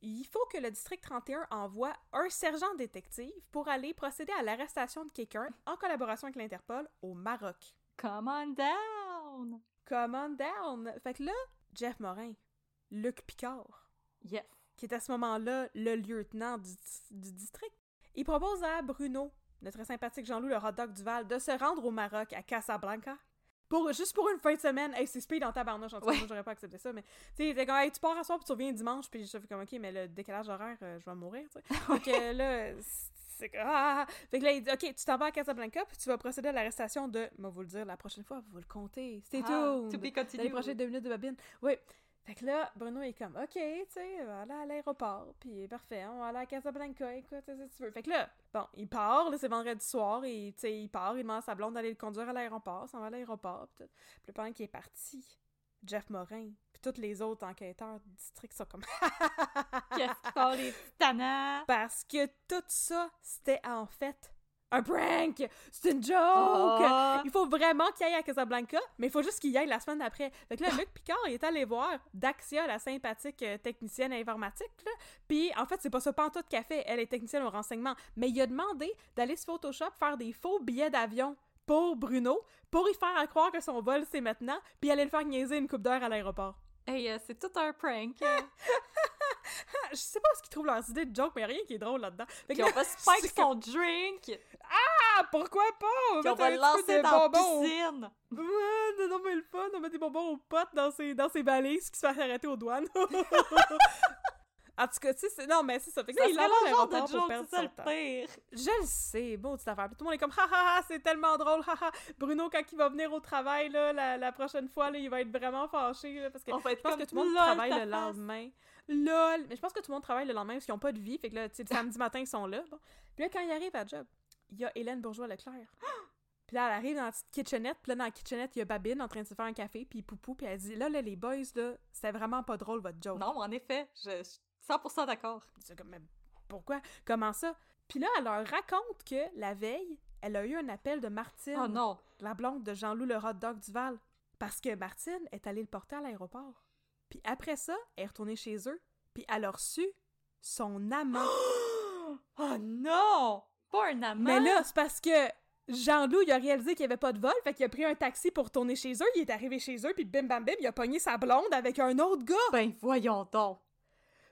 il faut que le district 31 envoie un sergent détective pour aller procéder à l'arrestation de quelqu'un en collaboration avec l'Interpol au Maroc. Come on down! Come on down! Fait que là, Jeff Morin, Luc Picard, yes. qui est à ce moment-là le lieutenant du, du district, il propose à Bruno, notre sympathique Jean-Loup, le hot dog du Val, de se rendre au Maroc, à Casablanca. Pour, juste pour une fin de semaine. Hey, c'est speed dans tabarnouche, en tout cas, j'aurais pas accepté ça, mais, tu sais, comme, hey, tu pars à soir puis tu reviens dimanche, puis je fais comme, ok, mais le décalage horaire, euh, je vais mourir, tu sais. Donc là, c'est que, ah, Fait que là, il dit, ok, tu t'en vas à Casablanca, puis tu vas procéder à l'arrestation de, moi, vous le dire la prochaine fois, vous le compter. C'est ah, tout. To be continued. les prochaines deux minutes de babine. Oui. Fait que là, Bruno est comme, OK, tu sais, on va aller à l'aéroport, puis parfait, on va aller à Casablanca, écoute, si tu veux. Fait que là, bon, il part, là, c'est vendredi soir, et tu sais, il part, il demande à sa blonde d'aller le conduire à l'aéroport, s'en va à l'aéroport, puis tout. Puis pendant qu'il est parti, Jeff Morin, puis tous les autres enquêteurs du district sont comme <laughs> Qu'est-ce qu'ils font les? Parce que tout ça, c'était en fait un prank! C'est une joke! Oh. Il faut vraiment qu'il aille à Casablanca, mais il faut juste qu'il y aille la semaine d'après. Fait que là, Luc Picard, il est allé voir Daxia, la sympathique euh, technicienne informatique, là. Puis, en fait, c'est pas ça pantoute qu'elle fait. Elle est technicienne au renseignement. Mais il a demandé d'aller sur Photoshop faire des faux billets d'avion pour Bruno, pour y faire croire que son vol, c'est maintenant, puis aller le faire niaiser une coupe d'heure à l'aéroport. Hey, euh, c'est tout un prank. <laughs> <laughs> je sais pas ce qu'ils trouvent leurs idées de joke, mais rien qui est drôle là-dedans. Fait que, on va spike son drink. Ah, pourquoi pas? on va le lancer dans la piscine. Ouais, non, mais le fun, on met des bonbons aux potes dans ses, dans ses balises qui se fait arrêter aux douanes. <laughs> En tout cas, tu sais, non, mais c'est ça. Fait que Ça il de l'aéroport pour joke, perdre son temps. pire. Je le sais, bon, petite affaire. Puis tout le monde est comme, ha ha ha, c'est tellement drôle, ha ha. Bruno, quand il va venir au travail, là, la, la prochaine fois, là, il va être vraiment fâché, là, parce que On va je pense que tout le monde travaille le lendemain. LOL! Mais je pense que tout le monde travaille le lendemain parce qu'ils n'ont pas de vie, fait que là, tu sais, le samedi matin, ils sont là. Bon. Puis là, quand il arrive à job, il y a Hélène Bourgeois-Leclerc. <gasps> Puis là, elle arrive dans la petite kitchenette, puis là, dans la kitchenette, il y a Babine en train de se faire un café, puis Poupou, puis elle dit, là, là, les boys, là, c'était vraiment pas drôle, votre joke. Non, en effet, je suis 100% d'accord. C'est comme, mais pourquoi? Comment ça? Puis là, elle leur raconte que la veille, elle a eu un appel de Martine, Oh non. la blonde de Jean-Loup le hot dog Duval, parce que Martine est allée le porter à l'aéroport. Puis après ça, elle est retournée chez eux, puis elle a reçu son amant. <gasps> Oh non! Pas un amant! Mais là, c'est parce que Jean-Loup, il a réalisé qu'il n'y avait pas de vol, fait qu'il a pris un taxi pour retourner chez eux, il est arrivé chez eux, puis bim bam bim, il a pogné sa blonde avec un autre gars. Ben voyons donc!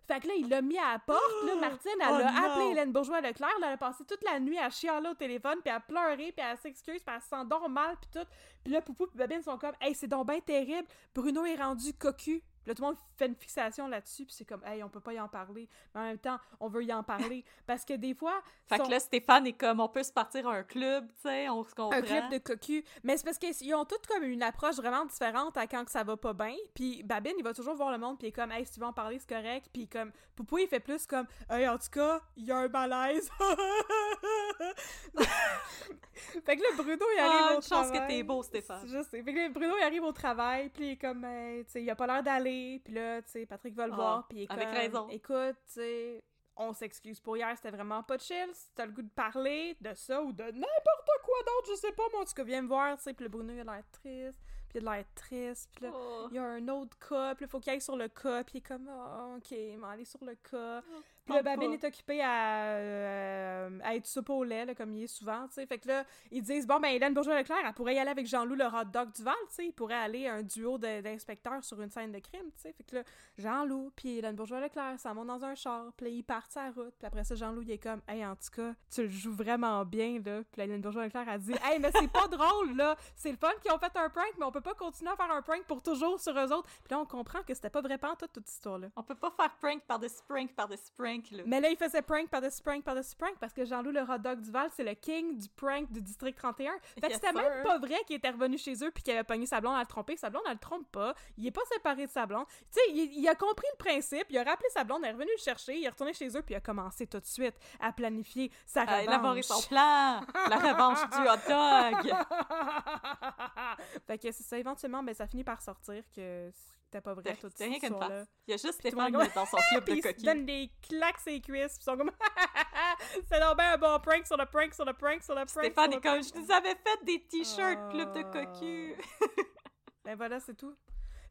Fait que là, il l'a mis à la porte. Là, <gasps> Martine, elle Oh a non! appelé Hélène Bourgeois-Leclerc. Elle a passé toute la nuit à chialer au téléphone, puis à pleurer, puis à s'excuse, puis elle se sent donc mal, puis tout. Puis là, Poupou puis Babine sont comme « Hey, c'est donc bien terrible. Bruno est rendu cocu. » Puis là, tout le monde fait une fixation là-dessus, puis c'est comme « Hey, on peut pas y en parler. » Mais en même temps, on veut y en parler. <laughs> Parce que des fois... Fait sont- que là, Stéphane est comme, on peut se partir à un club, tu sais, on se comprend. un club de cocu. Mais c'est parce qu'ils ont toutes comme une approche vraiment différente à quand que ça va pas bien. Puis Babine, il va toujours voir le monde, puis il est comme, hey, si tu veux en parler, c'est correct. Puis comme, Poupou, il fait plus comme, hey, en tout cas, il y a un malaise. <laughs> fait que là, Bruno, il arrive Ah, au une chance travail. que t'es beau, Stéphane. Je sais. Fait que là, Bruno, il arrive au travail, puis il est comme, hey, tu sais, il a pas l'air d'aller. Puis là, tu sais, Patrick va le Ah, voir, puis il est avec comme, raison. écoute, tu sais, on s'excuse pour hier, c'était vraiment pas chill. Si t'as le goût de parler de ça ou de n'importe quoi d'autre, je sais pas, moi, en tout cas, viens me voir, tu sais. Puis le Bruno, il a l'air triste, puis il a l'air triste, puis là, Oh. il y a un autre cas, puis il faut qu'il aille sur le cas, puis il est comme, ah, ok, mais aller sur le cas. Oh, Puis parle Babine pas. est occupé à, euh, à être soupe au lait, là, comme il est souvent, tu sais. Fait que là, ils disent, bon, ben, Hélène Bourgeois-Leclerc, elle pourrait y aller avec Jean-Loup, le hot dog du Val, tu sais. Il pourrait aller un duo d'inspecteurs sur une scène de crime, tu sais. Fait que là, Jean-Loup, puis Hélène Bourgeois-Leclerc, ça monte dans un char, puis ils partent sa route. Puis après ça, Jean-Loup, il est comme, hey, en tout cas, tu le joues vraiment bien, là. Puis Hélène Bourgeois-Leclerc a dit, hey, mais c'est pas <laughs> drôle, là. C'est le fun qu'ils ont fait un prank, mais on peut pas continuer à faire un prank pour toujours sur eux autres. Puis là, on comprend que c'était pas vrai pas toute, toute cette histoire-là. On peut pas faire prank par-dessus prank par-dessus prank, là. Mais là, il faisait prank par-dessus prank par-dessus prank parce que Jean-Loup, le hot dog du Val, c'est le king du prank du district 31. Fait que c'était même pas vrai qu'il était revenu chez eux puis qu'il avait pogné sa blonde à le tromper. Sa blonde, elle le trompe pas. Il est pas séparé de sa blonde. Tu sais, il, il a compris le principe. Il a rappelé sa blonde, elle est revenu le chercher. Il est retourné chez eux puis il a commencé tout de suite à planifier sa élaborer revanche. son plan! La revanche du hot dog! <laughs> fait que c'est ça. Éventuellement, ben, ça finit par sortir que c'était pas vrai C'est cette rien qu'une face. Il y a juste tout Stéphane monde- dans son club <laughs> de ils se coquilles. donnent des claques ses cuisses, ils sont comme <laughs> C'est donc bien un bon prank sur le prank sur le prank sur le prank. Stéphane est comme, prank. je nous avais fait des t-shirts club de Ah. cocu. <laughs> Ben voilà, c'est tout.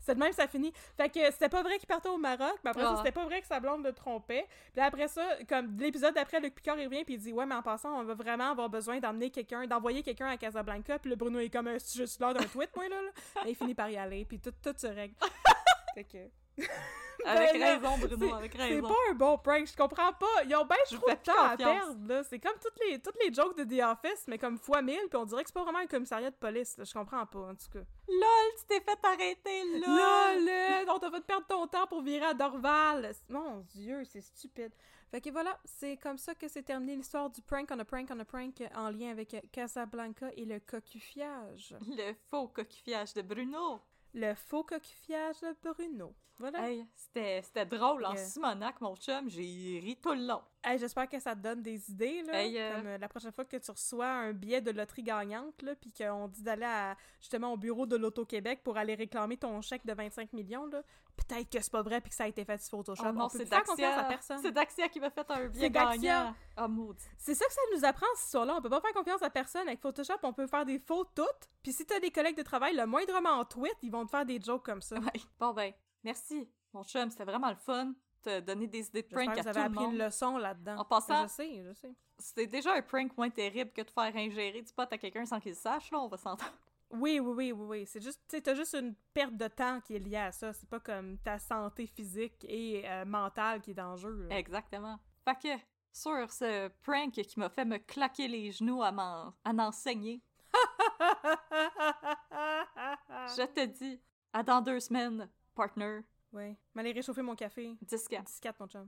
C'est de même, ça finit. Fait que c'était pas vrai qu'il partait au Maroc, mais après ça, Ah. c'était pas vrai que sa blonde le trompait. Puis là, après ça, comme l'épisode d'après, Luc Picard, il revient, puis il dit Ouais, mais en passant, on va vraiment avoir besoin d'emmener quelqu'un, d'envoyer quelqu'un à Casablanca. Puis le Bruno est comme un je suis l'heure d'un tweet, moi, là. là. Mais il finit par y aller, puis tout, tout se règle. <laughs> fait que. <laughs> Avec Ben là, raison, Bruno, c'est- avec pas un bon prank, je comprends pas. Ils ont bien Je de temps à perdre, là. C'est comme toutes les, toutes les jokes de The Office, mais comme fois mille, puis on dirait que c'est pas vraiment un commissariat de police, là. Je comprends pas, en tout cas. LOL, tu t'es fait arrêter, LOL! Là, là, on t'a fait perdre ton temps pour virer à Dorval. Mon Dieu, c'est stupide. Fait que voilà, c'est comme ça que c'est terminé l'histoire du prank on a prank on a prank en lien avec Casablanca et le cocufiage. Le faux coquillage de Bruno. Le faux cocufiage de Bruno. Voilà. Hey, c'était drôle. En Yeah. Simonac, mon chum, j'ai ri tout le long. Hey, J'espère que ça te donne des idées, là. Hey, euh, Comme euh, la prochaine fois que tu reçois un billet de loterie gagnante, là, puis qu'on dit d'aller justement au bureau de l'Auto-Québec pour aller réclamer ton chèque de 25 millions, là. Peut-être que c'est pas vrai puis que ça a été fait sur Photoshop. Oh non, On peut c'est plus faire confiance à Daxia. personne. C'est Daxia qui m'a fait un Daxia. gagnant. Ah. C'est ça que ça nous apprend, cette histoire-là. On peut pas faire confiance à personne. Avec Photoshop, on peut faire des fautes toutes. Puis si t'as des collègues de travail, le moindrement en tweet, ils vont te faire des jokes comme ça. Ouais. Bon ben, merci, mon chum. C'était vraiment le fun. Te donner des idées de prank à vous tout avez le appris monde. une leçon là-dedans. En passant- Je sais, je sais. C'est déjà un prank moins terrible que de faire ingérer du pot à quelqu'un sans qu'il le sache, là, on va s'entendre. Oui, oui, oui, oui, oui. C'est juste, tu t'as juste une perte de temps qui est liée à ça. C'est pas comme ta santé physique et euh, mentale qui est en jeu. là. Exactement. Fait que, sur ce prank qui m'a fait me claquer les genoux à m'en à en saigner, <laughs> je te dis, à dans deux semaines, partner. Ouais. M'aller réchauffer mon café. 10 4. 10-4, mon chum.